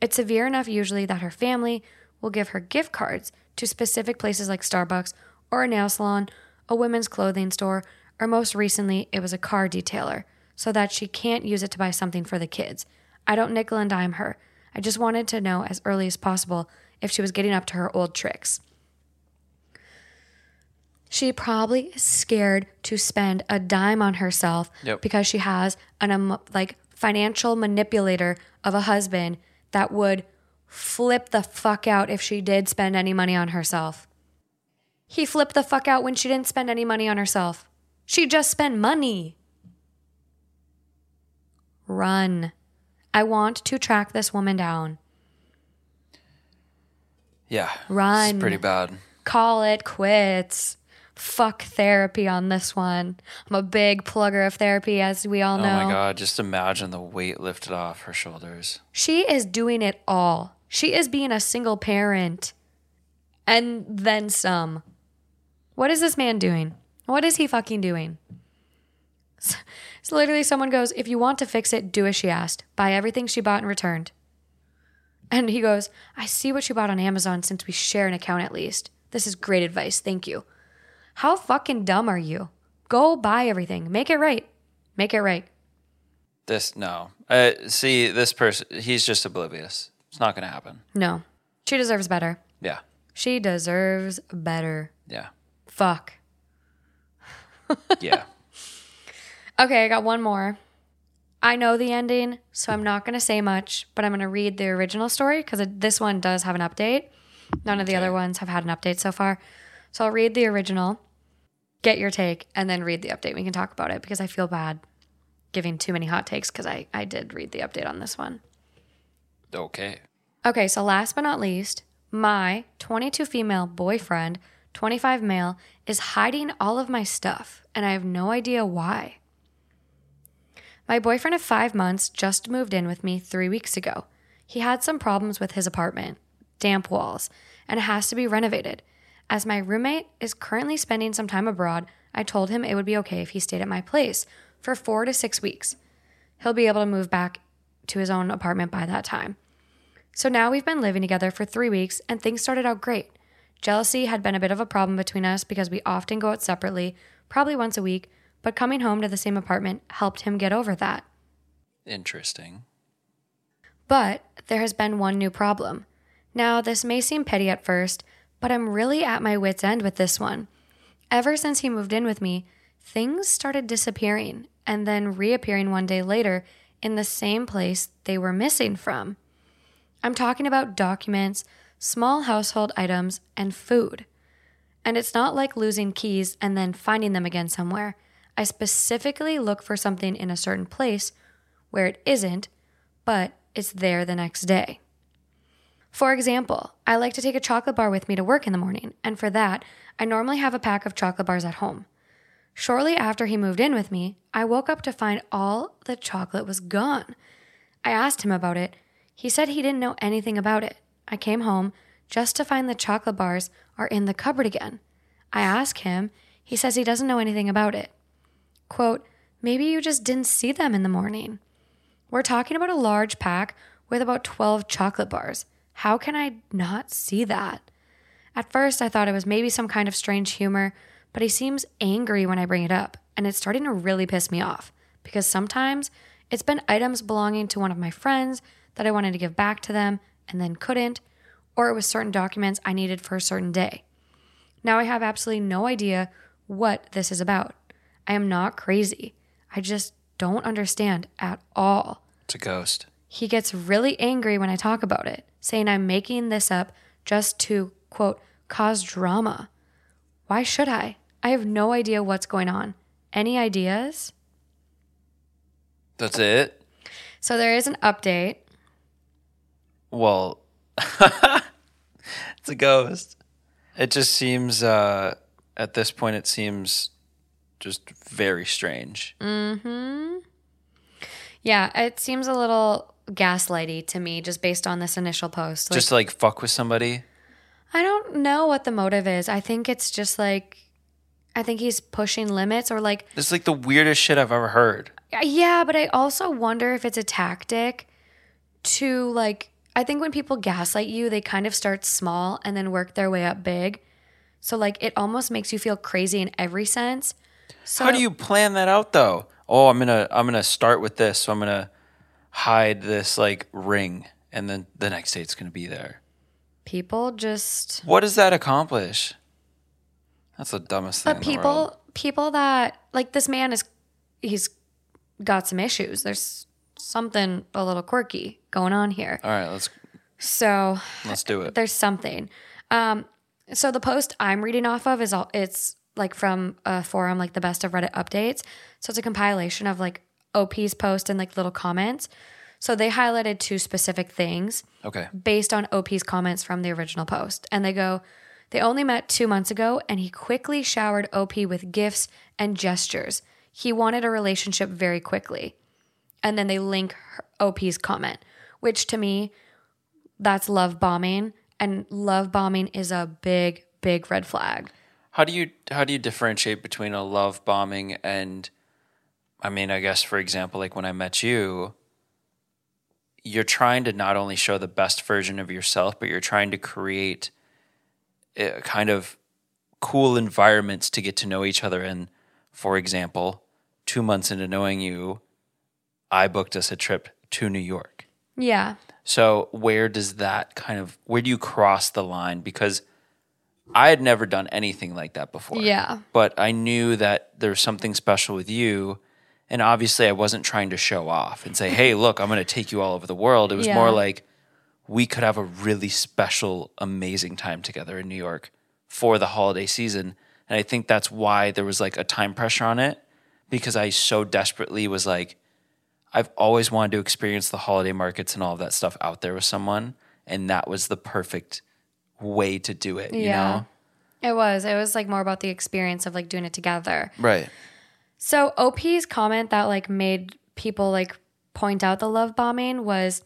It's severe enough usually that her family will give her gift cards to specific places like Starbucks or a nail salon, a women's clothing store, or most recently, it was a car detailer, so that she can't use it to buy something for the kids. I don't nickel and dime her. I just wanted to know as early as possible if she was getting up to her old tricks. She probably is scared to spend a dime on herself Yep. because she has an um, like financial manipulator of a husband that would flip the fuck out if she did spend any money on herself. He flipped the fuck out when she didn't spend any money on herself. She just spent money. Run. I want to track this woman down. Yeah. Run. It's pretty bad. Call it quits. Fuck therapy on this one. I'm a big plugger of therapy, as we all know. Oh my god, just imagine the weight lifted off her shoulders. She is doing it all. She is being a single parent and then some. What is this man doing? What is he fucking doing? So literally, someone goes, If you want to fix it, do as she asked. Buy everything she bought and returned. And he goes, I see what you bought on Amazon since we share an account at least. This is great advice. Thank you. How fucking dumb are you? Go buy everything. Make it right. Make it right. This no. Uh, see, this person, he's just oblivious. It's not going to happen. No. She deserves better. Yeah. She deserves better. Yeah. Fuck. Yeah. Okay, I got one more. I know the ending, so I'm not going to say much, but I'm going to read the original story because this one does have an update. None of the other ones have had an update so far. So I'll read the original, get your take, and then read the update. We can talk about it because I feel bad giving too many hot takes because I, I did read the update on this one. okay. Okay, so last but not least, my 22 female boyfriend, 25 male, is hiding all of my stuff, and I have no idea why. My boyfriend of five months just moved in with me three weeks ago. He had some problems with his apartment, damp walls, and it has to be renovated. As my roommate is currently spending some time abroad, I told him it would be okay if he stayed at my place for four to six weeks. He'll be able to move back to his own apartment by that time. So now we've been living together for three weeks and things started out great. Jealousy had been a bit of a problem between us because we often go out separately, probably once a week, but coming home to the same apartment helped him get over that. Interesting. But there has been one new problem. Now, this may seem petty at first, but I'm really at my wits' end with this one. Ever since he moved in with me, things started disappearing and then reappearing one day later in the same place they were missing from. I'm talking about documents, small household items, and food. And it's not like losing keys and then finding them again somewhere. I specifically look for something in a certain place where it isn't, but it's there the next day. For example, I like to take a chocolate bar with me to work in the morning, and for that, I normally have a pack of chocolate bars at home. Shortly after he moved in with me, I woke up to find all the chocolate was gone. I asked him about it. He said he didn't know anything about it. I came home just to find the chocolate bars are in the cupboard again. I ask him. He says he doesn't know anything about it. Quote, Maybe you just didn't see them in the morning. We're talking about a large pack with about 12 chocolate bars. How can I not see that? At first, I thought it was maybe some kind of strange humor, but he seems angry when I bring it up, and it's starting to really piss me off because sometimes it's been items belonging to one of my friends that I wanted to give back to them and then couldn't, or it was certain documents I needed for a certain day. Now I have absolutely no idea what this is about. I am not crazy. I just don't understand at all. It's a ghost. He gets really angry when I talk about it, saying I'm making this up just to, quote, cause drama. Why should I? I have no idea what's going on. Any ideas? That's it. So there is an update. Well, it's a ghost. It just seems uh, at this point it seems just very strange. Mm hmm. Yeah, it seems a little gaslighty to me just based on this initial post. Like, just to, like fuck with somebody. I don't know what the motive is. I think it's just like I think he's pushing limits or like This is like the weirdest shit I've ever heard. Yeah, but I also wonder if it's a tactic to like I think when people gaslight you, they kind of start small and then work their way up big. So like it almost makes you feel crazy in every sense. So How do you plan that out though? Oh, I'm gonna I'm gonna start with this, so I'm gonna hide this like ring, and then the next day it's gonna be there. people just What does that accomplish? That's the dumbest thing. but in the world. people people that like this man is he's got some issues. There's something a little quirky going on here. All right, let's So let's do it. there's something. Um, so the post I'm reading off of is all it's like from a forum like the best of Reddit updates. So it's a compilation of like OP's post and like little comments. So they highlighted two specific things Okay. based on OP's comments from the original post. And they go, they only met two months ago, and he quickly showered OP with gifts and gestures. He wanted a relationship very quickly. And then they link her- OP's comment, which to me, that's love bombing. And love bombing is a big, big red flag. How do you how do you differentiate between a love bombing and I mean, I guess for example, like when I met you, you're trying to not only show the best version of yourself, but you're trying to create a kind of cool environments to get to know each other and for example, 2 months into knowing you, I booked us a trip to New York. Yeah. So where does that kind of where do you cross the line? Because I had never done anything like that before. Yeah. But I knew that there's something special with you. And obviously I wasn't trying to show off and say, hey, look, I'm gonna take you all over the world. It was Yeah. more like we could have a really special, amazing time together in New York for the holiday season. And I think that's why there was like a time pressure on it because I so desperately was like, I've always wanted to experience the holiday markets and all of that stuff out there with someone. And that was the perfect way to do it, you yeah. It was. It was like more about the experience of like doing it together. Right. So OP's comment that like made people like point out the love bombing was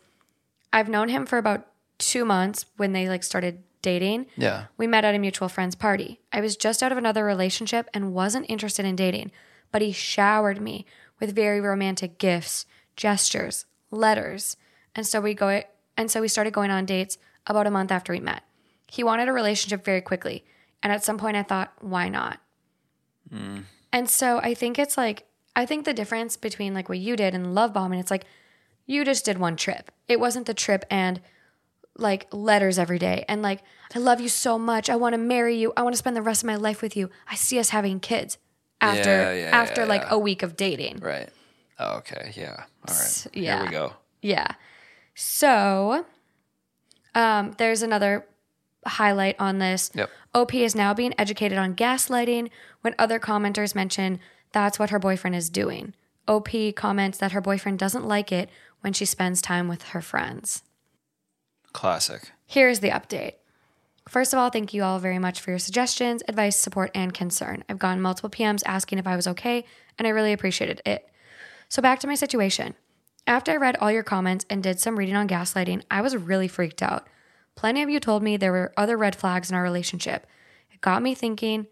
I've known him for about 2 months when they like started dating. Yeah. We met at a mutual friend's party. I was just out of another relationship and wasn't interested in dating, but he showered me with very romantic gifts, gestures, letters. And so we go and so we started going on dates about a month after we met. He wanted a relationship very quickly, and at some point I thought, why not? Hmm. And so I think it's like I think the difference between like what you did and love bombing, it's like you just did one trip. It wasn't the trip and like letters every day and like I love you so much. I want to marry you. I want to spend the rest of my life with you. I see us having kids after Yeah, yeah, after yeah, like a week of dating. Right. Oh, okay. Yeah. All right. yeah. Here we go. Yeah. So um, there's another highlight on this. Yep. OP is now being educated on gaslighting when other commenters mention that's what her boyfriend is doing. OP comments that her boyfriend doesn't like it when she spends time with her friends. Classic. Here's the update. First of all, thank you all very much for your suggestions, advice, support, and concern. I've gotten multiple PMs asking if I was okay, and I really appreciated it. So, back to my situation. After I read all your comments and did some reading on gaslighting, I was really freaked out. Plenty of you told me there were other red flags in our relationship. It got me thinking,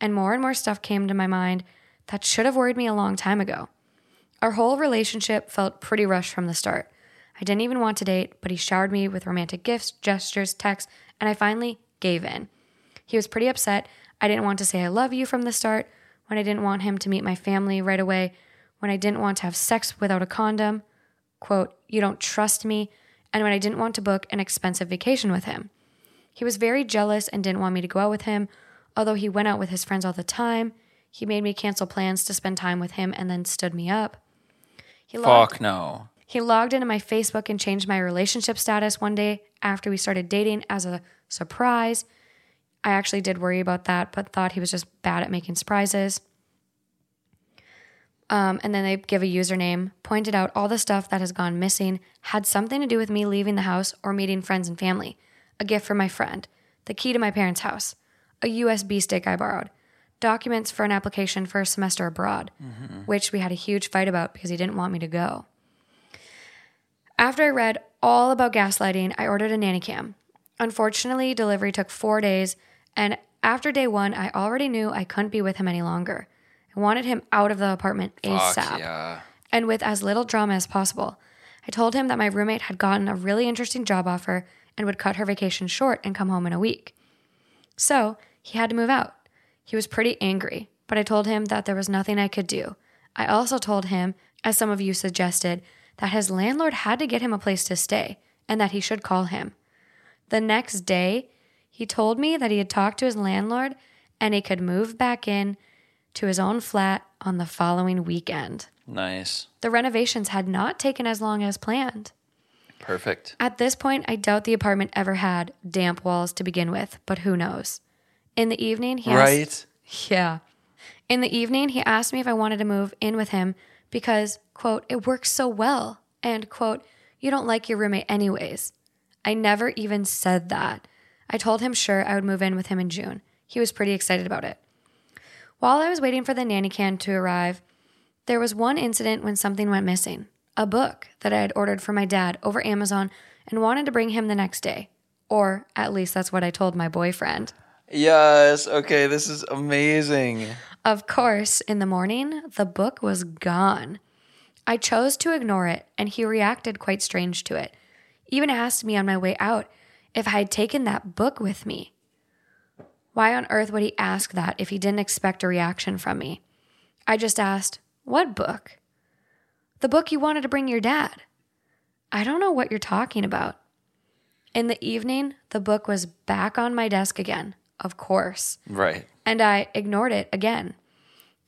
and more and more stuff came to my mind that should have worried me a long time ago. Our whole relationship felt pretty rushed from the start. I didn't even want to date, but he showered me with romantic gifts, gestures, texts, and I finally gave in. He was pretty upset. I didn't want to say I love you from the start, when I didn't want him to meet my family right away, when I didn't want to have sex without a condom, quote, you don't trust me, and when I didn't want to book an expensive vacation with him. He was very jealous and didn't want me to go out with him, although he went out with his friends all the time. He made me cancel plans to spend time with him and then stood me up. He logged, Fuck no. he logged into my Facebook and changed my relationship status one day after we started dating as a surprise. I actually did worry about that, but thought he was just bad at making surprises. Um, and then they give a username, pointed out all the stuff that has gone missing had something to do with me leaving the house or meeting friends and family, a gift from my friend, the key to my parents' house, a USB stick I borrowed, documents for an application for a semester abroad, which we had a huge fight about because he didn't want me to go. After I read all about gaslighting, I ordered a nanny cam. Unfortunately, delivery took four days, and after day one, I already knew I couldn't be with him any longer. I wanted him out of the apartment Fuck ASAP yeah. and with as little drama as possible. I told him that my roommate had gotten a really interesting job offer and would cut her vacation short and come home in a week. So he had to move out. He was pretty angry, but I told him that there was nothing I could do. I also told him, as some of you suggested, that his landlord had to get him a place to stay and that he should call him. The next day, he told me that he had talked to his landlord and he could move back in to his own flat on the following weekend. Nice. The renovations had not taken as long as planned. Perfect. At this point, I doubt the apartment ever had damp walls to begin with, but who knows? In the evening, he asked, Right? yeah. In the evening, he asked me if I wanted to move in with him because, quote, it works so well, and, quote, you don't like your roommate anyways. I never even said that. I told him sure I would move in with him in June. He was pretty excited about it. While I was waiting for the nanny cam to arrive, there was one incident when something went missing a book that I had ordered for my dad over Amazon and wanted to bring him the next day. Or at least that's what I told my boyfriend. Yes. Okay. This is amazing. Of course, in the morning, the book was gone. I chose to ignore it, and he reacted quite strange to it. Even asked me on my way out if I had taken that book with me. Why on earth would he ask that if he didn't expect a reaction from me? I just asked, What book? The book you wanted to bring your dad. I don't know what you're talking about. In the evening, the book was back on my desk again, of course Right. and I ignored it again.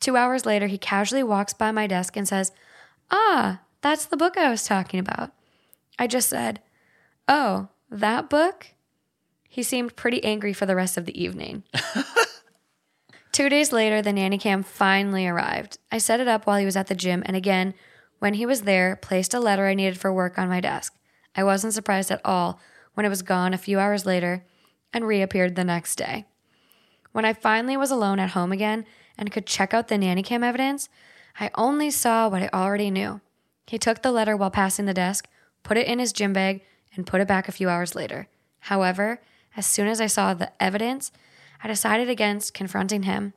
Two hours later, he casually walks by my desk and says, Ah, that's the book I was talking about. I just said, Oh, that book? He seemed pretty angry for the rest of the evening. Two days later, the nanny cam finally arrived. I set it up while he was at the gym, and again, when he was there, placed a letter I needed for work on my desk. I wasn't surprised at all when it was gone a few hours later and reappeared the next day. When I finally was alone at home again and could check out the nanny cam evidence, I only saw what I already knew. He took the letter while passing the desk, put it in his gym bag, and put it back a few hours later. However, as soon as I saw the evidence, I decided against confronting him.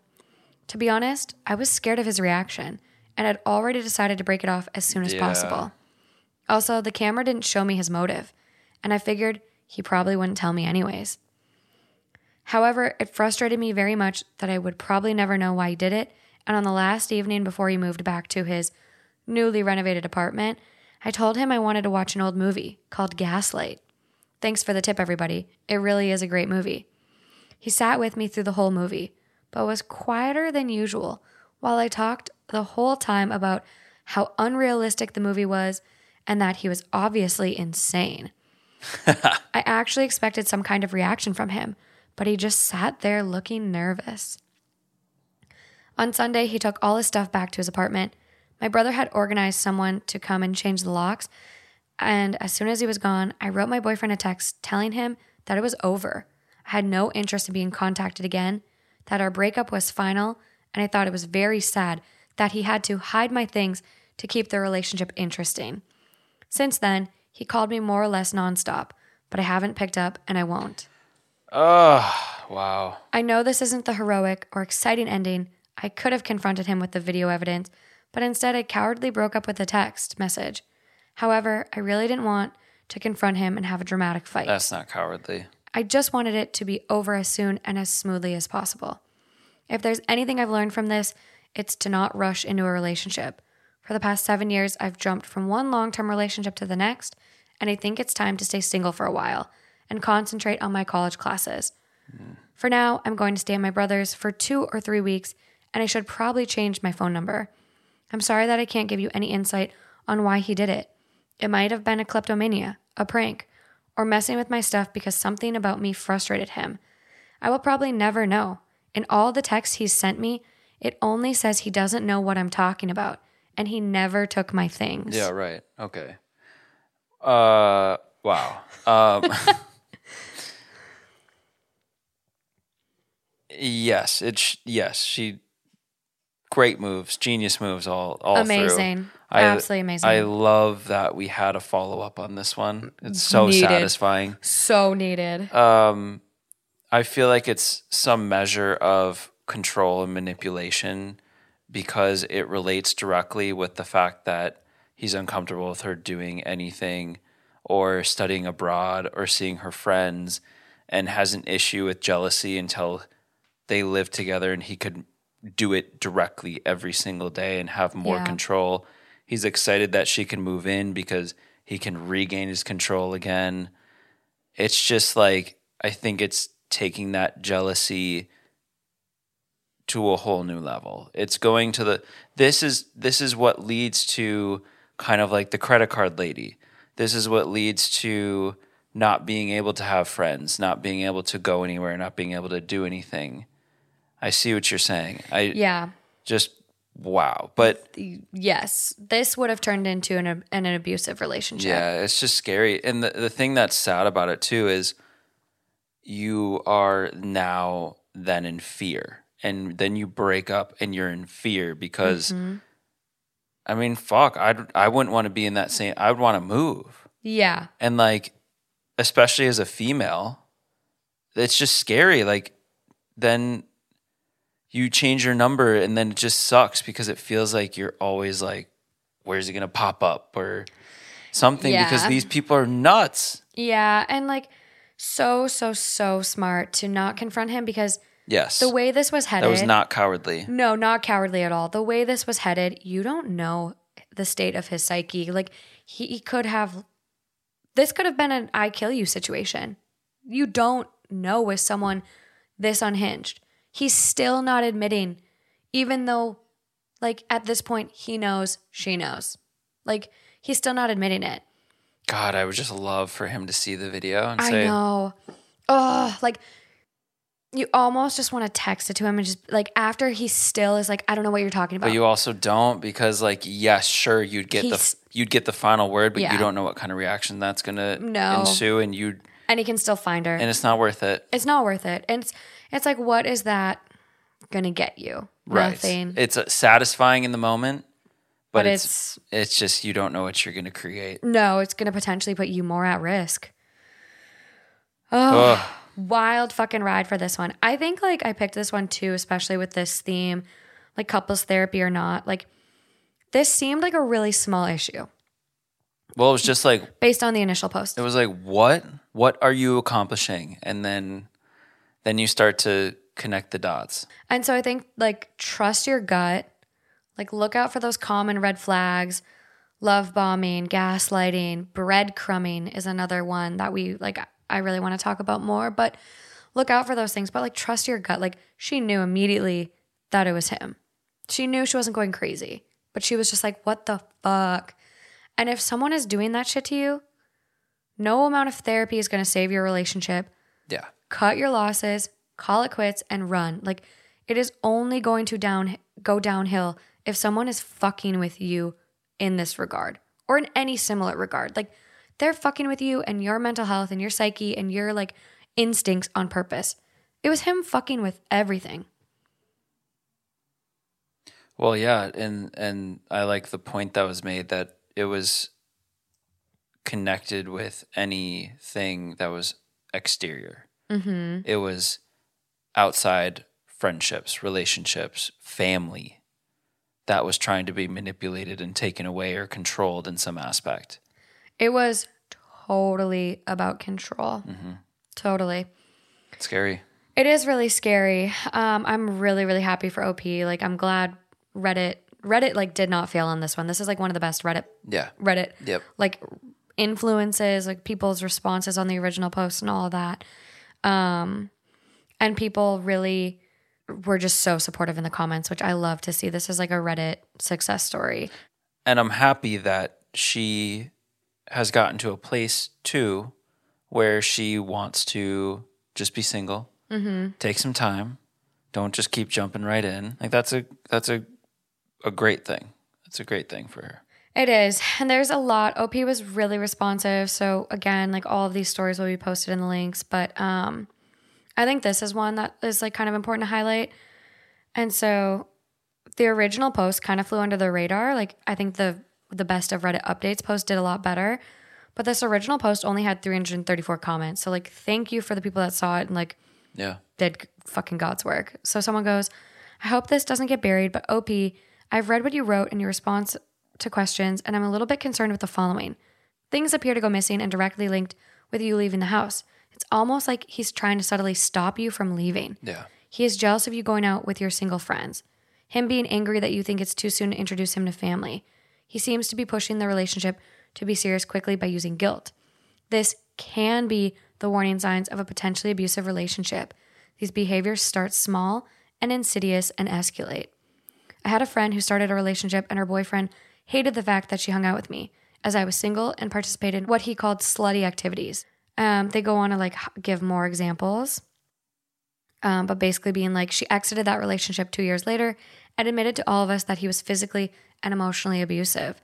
To be honest, I was scared of his reaction and had already decided to break it off as soon as Yeah. possible. Also, the camera didn't show me his motive, and I figured he probably wouldn't tell me anyways. However, it frustrated me very much that I would probably never know why he did it, and on the last evening before he moved back to his newly renovated apartment, I told him I wanted to watch an old movie called Gaslight. Thanks for the tip, everybody. It really is a great movie. He sat with me through the whole movie, but was quieter than usual while I talked the whole time about how unrealistic the movie was and that he was obviously insane. I actually expected some kind of reaction from him, but he just sat there looking nervous. On Sunday, he took all his stuff back to his apartment. My brother had organized someone to come and change the locks, and as soon as he was gone, I wrote my boyfriend a text telling him that it was over. I had no interest in being contacted again, that our breakup was final, and I thought it was very sad that he had to hide my things to keep the relationship interesting. Since then, he called me more or less nonstop, but I haven't picked up and I won't. Oh, wow. I know this isn't the heroic or exciting ending. I could have confronted him with the video evidence, but instead I cowardly broke up with a text message. However, I really didn't want to confront him and have a dramatic fight. That's not cowardly. I just wanted it to be over as soon and as smoothly as possible. If there's anything I've learned from this, it's to not rush into a relationship. For the past seven years, I've jumped from one long term relationship to the next, and I think it's time to stay single for a while and concentrate on my college classes. For now, I'm going to stay at my brother's for two or three weeks, and I should probably change my phone number. I'm sorry that I can't give you any insight on why he did it. It might have been a kleptomania, a prank, or messing with my stuff because something about me frustrated him. I will probably never know. In all the texts he's sent me, it only says he doesn't know what I'm talking about, and he never took my things. Yeah, right. Okay. Uh, wow. Um, yes, it's yes. She great moves, genius moves, all all through. Amazing. I- Absolutely amazing. I love that we had a follow up on this one. It's so Needed. satisfying. so needed. Um, I feel like it's some measure of control and manipulation because it relates directly with the fact that he's uncomfortable with her doing anything or studying abroad or seeing her friends and has an issue with jealousy until they live together and he could do it directly every single day and have more Yeah. control. He's excited that she can move in because he can regain his control again. It's just like I think it's taking that jealousy to a whole new level. It's going to the this is this is what leads to kind of like the credit card lady. This is what leads to not being able to have friends, not being able to go anywhere, not being able to do anything. I see what you're saying. I yeah. just wow. But Yes. This would have turned into an, an, abusive relationship. Yeah, it's just scary. And the, the thing that's sad about it too is you are now then in fear. And then you break up and you're in fear because mm-hmm. I mean, fuck, I'd I wouldn't want to be in that same I would want to move. Yeah. And like especially as a female, it's just scary like then you change your number and then it just sucks because it feels like you're always like where's it going to pop up or something because these people are nuts. Yeah. And like so, so, so smart to not confront him because Yes. the way this was headed. that was not cowardly. No, not cowardly at all. The way this was headed, you don't know the state of his psyche. Like he, he could have this could have been an I kill you situation. You don't know with someone this unhinged. He's still not admitting, even though like at this point he knows, she knows. Like he's still not admitting it. God, I would just love for him to see the video and say. I say, know. Oh, like you almost just want to text it to him and just like after he still is like, I don't know what you're talking about. but you also don't because like yes, sure you'd get He's- the you'd get the final word, but Yeah. you don't know what kind of reaction that's going to No. ensue and you and he can still find her. and it's not worth it. it's not worth it. And it's it's like, what is that gonna get you? Right. Nothing. It's uh, satisfying in the moment, but, But it's, it's just you don't know what you're going to create. no, it's gonna potentially put you more at risk. Oh, wild fucking ride for this one. I think like I picked this one too, especially with this theme, like couples therapy or not. Like this seemed like a really small issue Well, it was just like based on the initial post. it was like what what are you accomplishing and then then you start to connect the dots. And so I think like trust your gut, like look out for those common red flags. Love bombing, gaslighting, breadcrumbing is another one that we like I really want to talk about more, but look out for those things. But like trust your gut. Like she knew immediately that it was him. She knew she wasn't going crazy, but she was just like, what the fuck? And if someone is doing that shit to you, no amount of therapy is going to save your relationship Yeah. Cut your losses, call it quits, and run. Like it is only going to down go downhill if someone is fucking with you in this regard or in any similar regard. Like they're fucking with you and your mental health and your psyche and your like instincts on purpose. It was him fucking with everything. Well, yeah, and and I like the point that was made that it was connected with anything that was exterior. Mm-hmm. It was outside friendships, relationships, family. that was trying to be manipulated and taken away or controlled in some aspect. It was totally about control. Totally. Scary. It is really scary. Um, I'm really, really happy for OP. Like, I'm glad Reddit, Reddit, like, did not fail on this one. This is like one of the best Reddit, Yeah. Reddit, Yep. like, influences, like people's responses on the original post and all of that. Um, and people really were just so supportive in the comments, which I love to see. This is like a Reddit success story. And I'm happy that she has gotten to a place too where she wants to just be single, mm-hmm. take some time, don't just keep jumping right in. Like that's a that's a a great thing. That's a great thing for her. It is. And there's a lot. OP was really responsive. So again, like all of these stories will be posted in the links. But um I think this is one that is like kind of important to highlight. And so the original post kind of flew under the radar. Like I think the the best of Reddit updates post did a lot better. But this original post only had 334 comments. So like thank you for the people that saw it and like Yeah. did fucking God's work. So someone goes, I hope this doesn't get buried, but OP, I've read what you wrote in your response to questions, and I'm a little bit concerned with the following. Things appear to go missing and directly linked with you leaving the house. It's almost like he's trying to subtly stop you from leaving. Yeah. He is jealous of you going out with your single friends. Him being angry that you think it's too soon to introduce him to family. He seems to be pushing the relationship to be serious quickly by using guilt. This can be the warning signs of a potentially abusive relationship. These behaviors start small and insidious and escalate. I had a friend who started a relationship and her boyfriend hated the fact that she hung out with me as I was single and participated in what he called slutty activities. Um, they go on to like give more examples. Um, but basically being like she exited that relationship two years later and admitted to all of us that he was physically and emotionally abusive.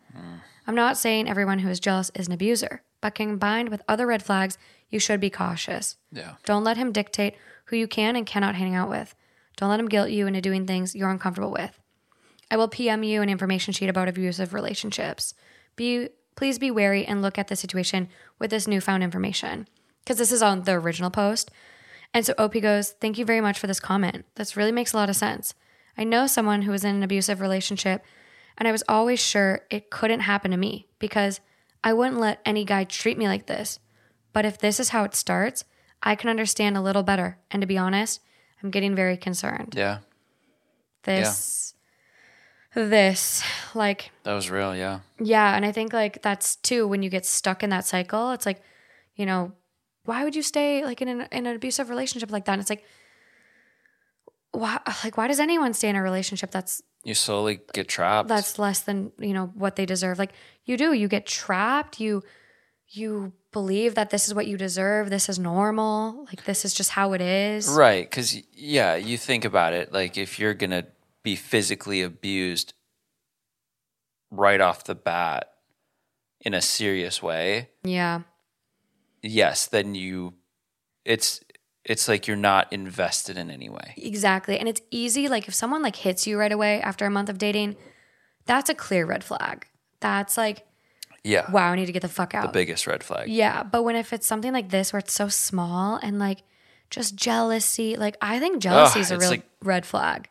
I'm not saying everyone who is jealous is an abuser, but combined with other red flags, you should be cautious. Yeah. Don't let him dictate who you can and cannot hang out with. Don't let him guilt you into doing things you're uncomfortable with. I will PM you an information sheet about abusive relationships. Be please be wary and look at the situation with this newfound information because this is on the original post. And so OP goes, "Thank you very much for this comment. This really makes a lot of sense. I know someone who was in an abusive relationship, and I was always sure it couldn't happen to me because I wouldn't let any guy treat me like this. But if this is how it starts, I can understand a little better. And to be honest, I'm getting very concerned. Yeah. This, this, like, That was real. Yeah. yeah. And I think, like, that's too when you get stuck in that cycle, it's like, you know, why would you stay like in an, in an abusive relationship like that? And it's like, why, like, why does anyone stay in a relationship that's You slowly get trapped. that's less than you know what they deserve like you do you get trapped you you believe that this is what you deserve this is normal like this is just how it is Right, because yeah, you think about it. Like if you're gonna be physically abused right off the bat in a serious way, yeah. yes, then you, it's it's like you're not invested in any way. exactly. And it's easy like if someone like hits you right away after a month of dating that's a clear red flag. That's like Yeah, wow i need to get the fuck out. the biggest red flag. yeah but when if it's something like this where it's so small and like just jealousy like i think jealousy is a real like- red flag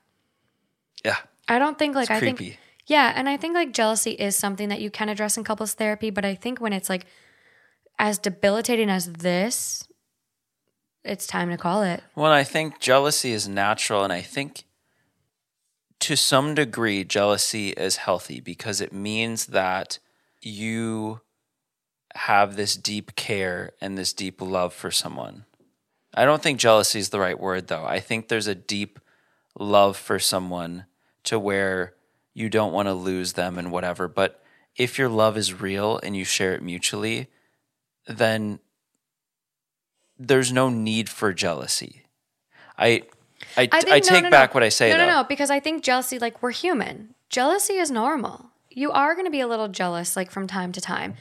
Yeah, I don't think like I think yeah, and I think like jealousy is something that you can address in couples therapy, but I think when it's like as debilitating as this, it's time to call it. Well, I think jealousy is natural, and I think to some degree, jealousy is healthy because it means that you have this deep care and this deep love for someone. I don't think jealousy is the right word, though. I think there's a deep love for someone to where you don't want to lose them and whatever. But if your love is real and you share it mutually, then there's no need for jealousy. I I, I, think no, take no, no. back what I say No, though. no, no, because I think jealousy like we're human. Jealousy is normal. You are going to be a little jealous like from time to time.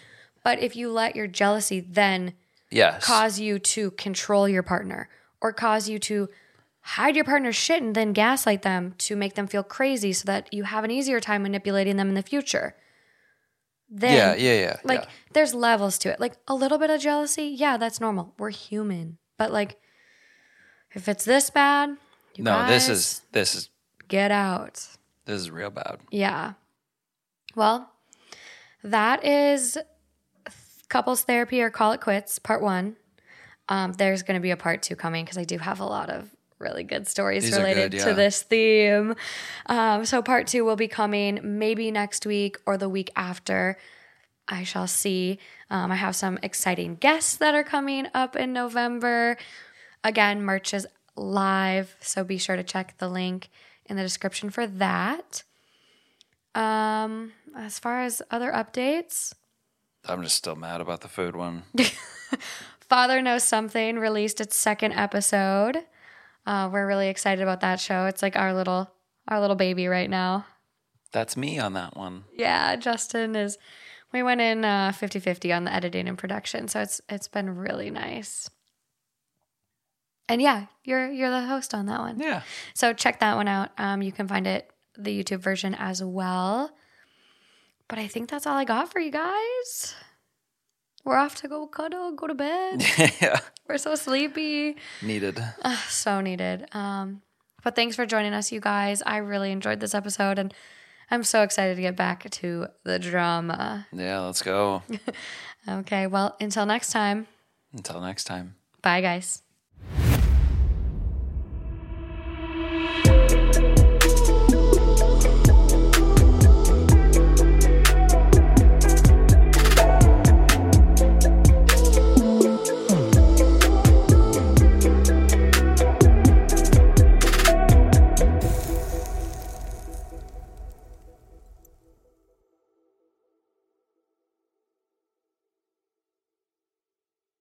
But if you let your jealousy then Yes. cause you to control your partner or cause you to hide your partner's shit and then gaslight them to make them feel crazy so that you have an easier time manipulating them in the future. Then yeah, yeah, yeah. like yeah. there's levels to it. Like a little bit of jealousy, yeah, that's normal. We're human. But like if it's this bad, you No, this is this is get out. this This is real bad. Yeah. Well, that is couples therapy or call it quits, part one. Um, there's going to be a part two coming because I do have a lot of really good stories These related good, to this theme. Um, so part two will be coming maybe next week or the week after. I shall see. Um, I have some exciting guests that are coming up in November. Again, merch is live, so be sure to check the link in the description for that. Um, as far as other updates, I'm just still mad about the food one. Father Knows Something released its second episode. Uh, we're really excited about that show. It's like our little our little baby right now. That's me on that one. Yeah, Justin is we went in uh 50-50 on the editing and production, so it's it's been really nice. And yeah, you're you're the host on that one. Yeah. So check that one out. Um, you can find it the YouTube version as well. But I think that's all I got for you guys. We're off to go cuddle, go to bed. yeah. We're so sleepy. Needed. Ugh, so needed. Um, but thanks for joining us, you guys. I really enjoyed this episode, and I'm so excited to get back to the drama. Yeah, let's go. Okay, well, until next time, Until next time. bye, guys.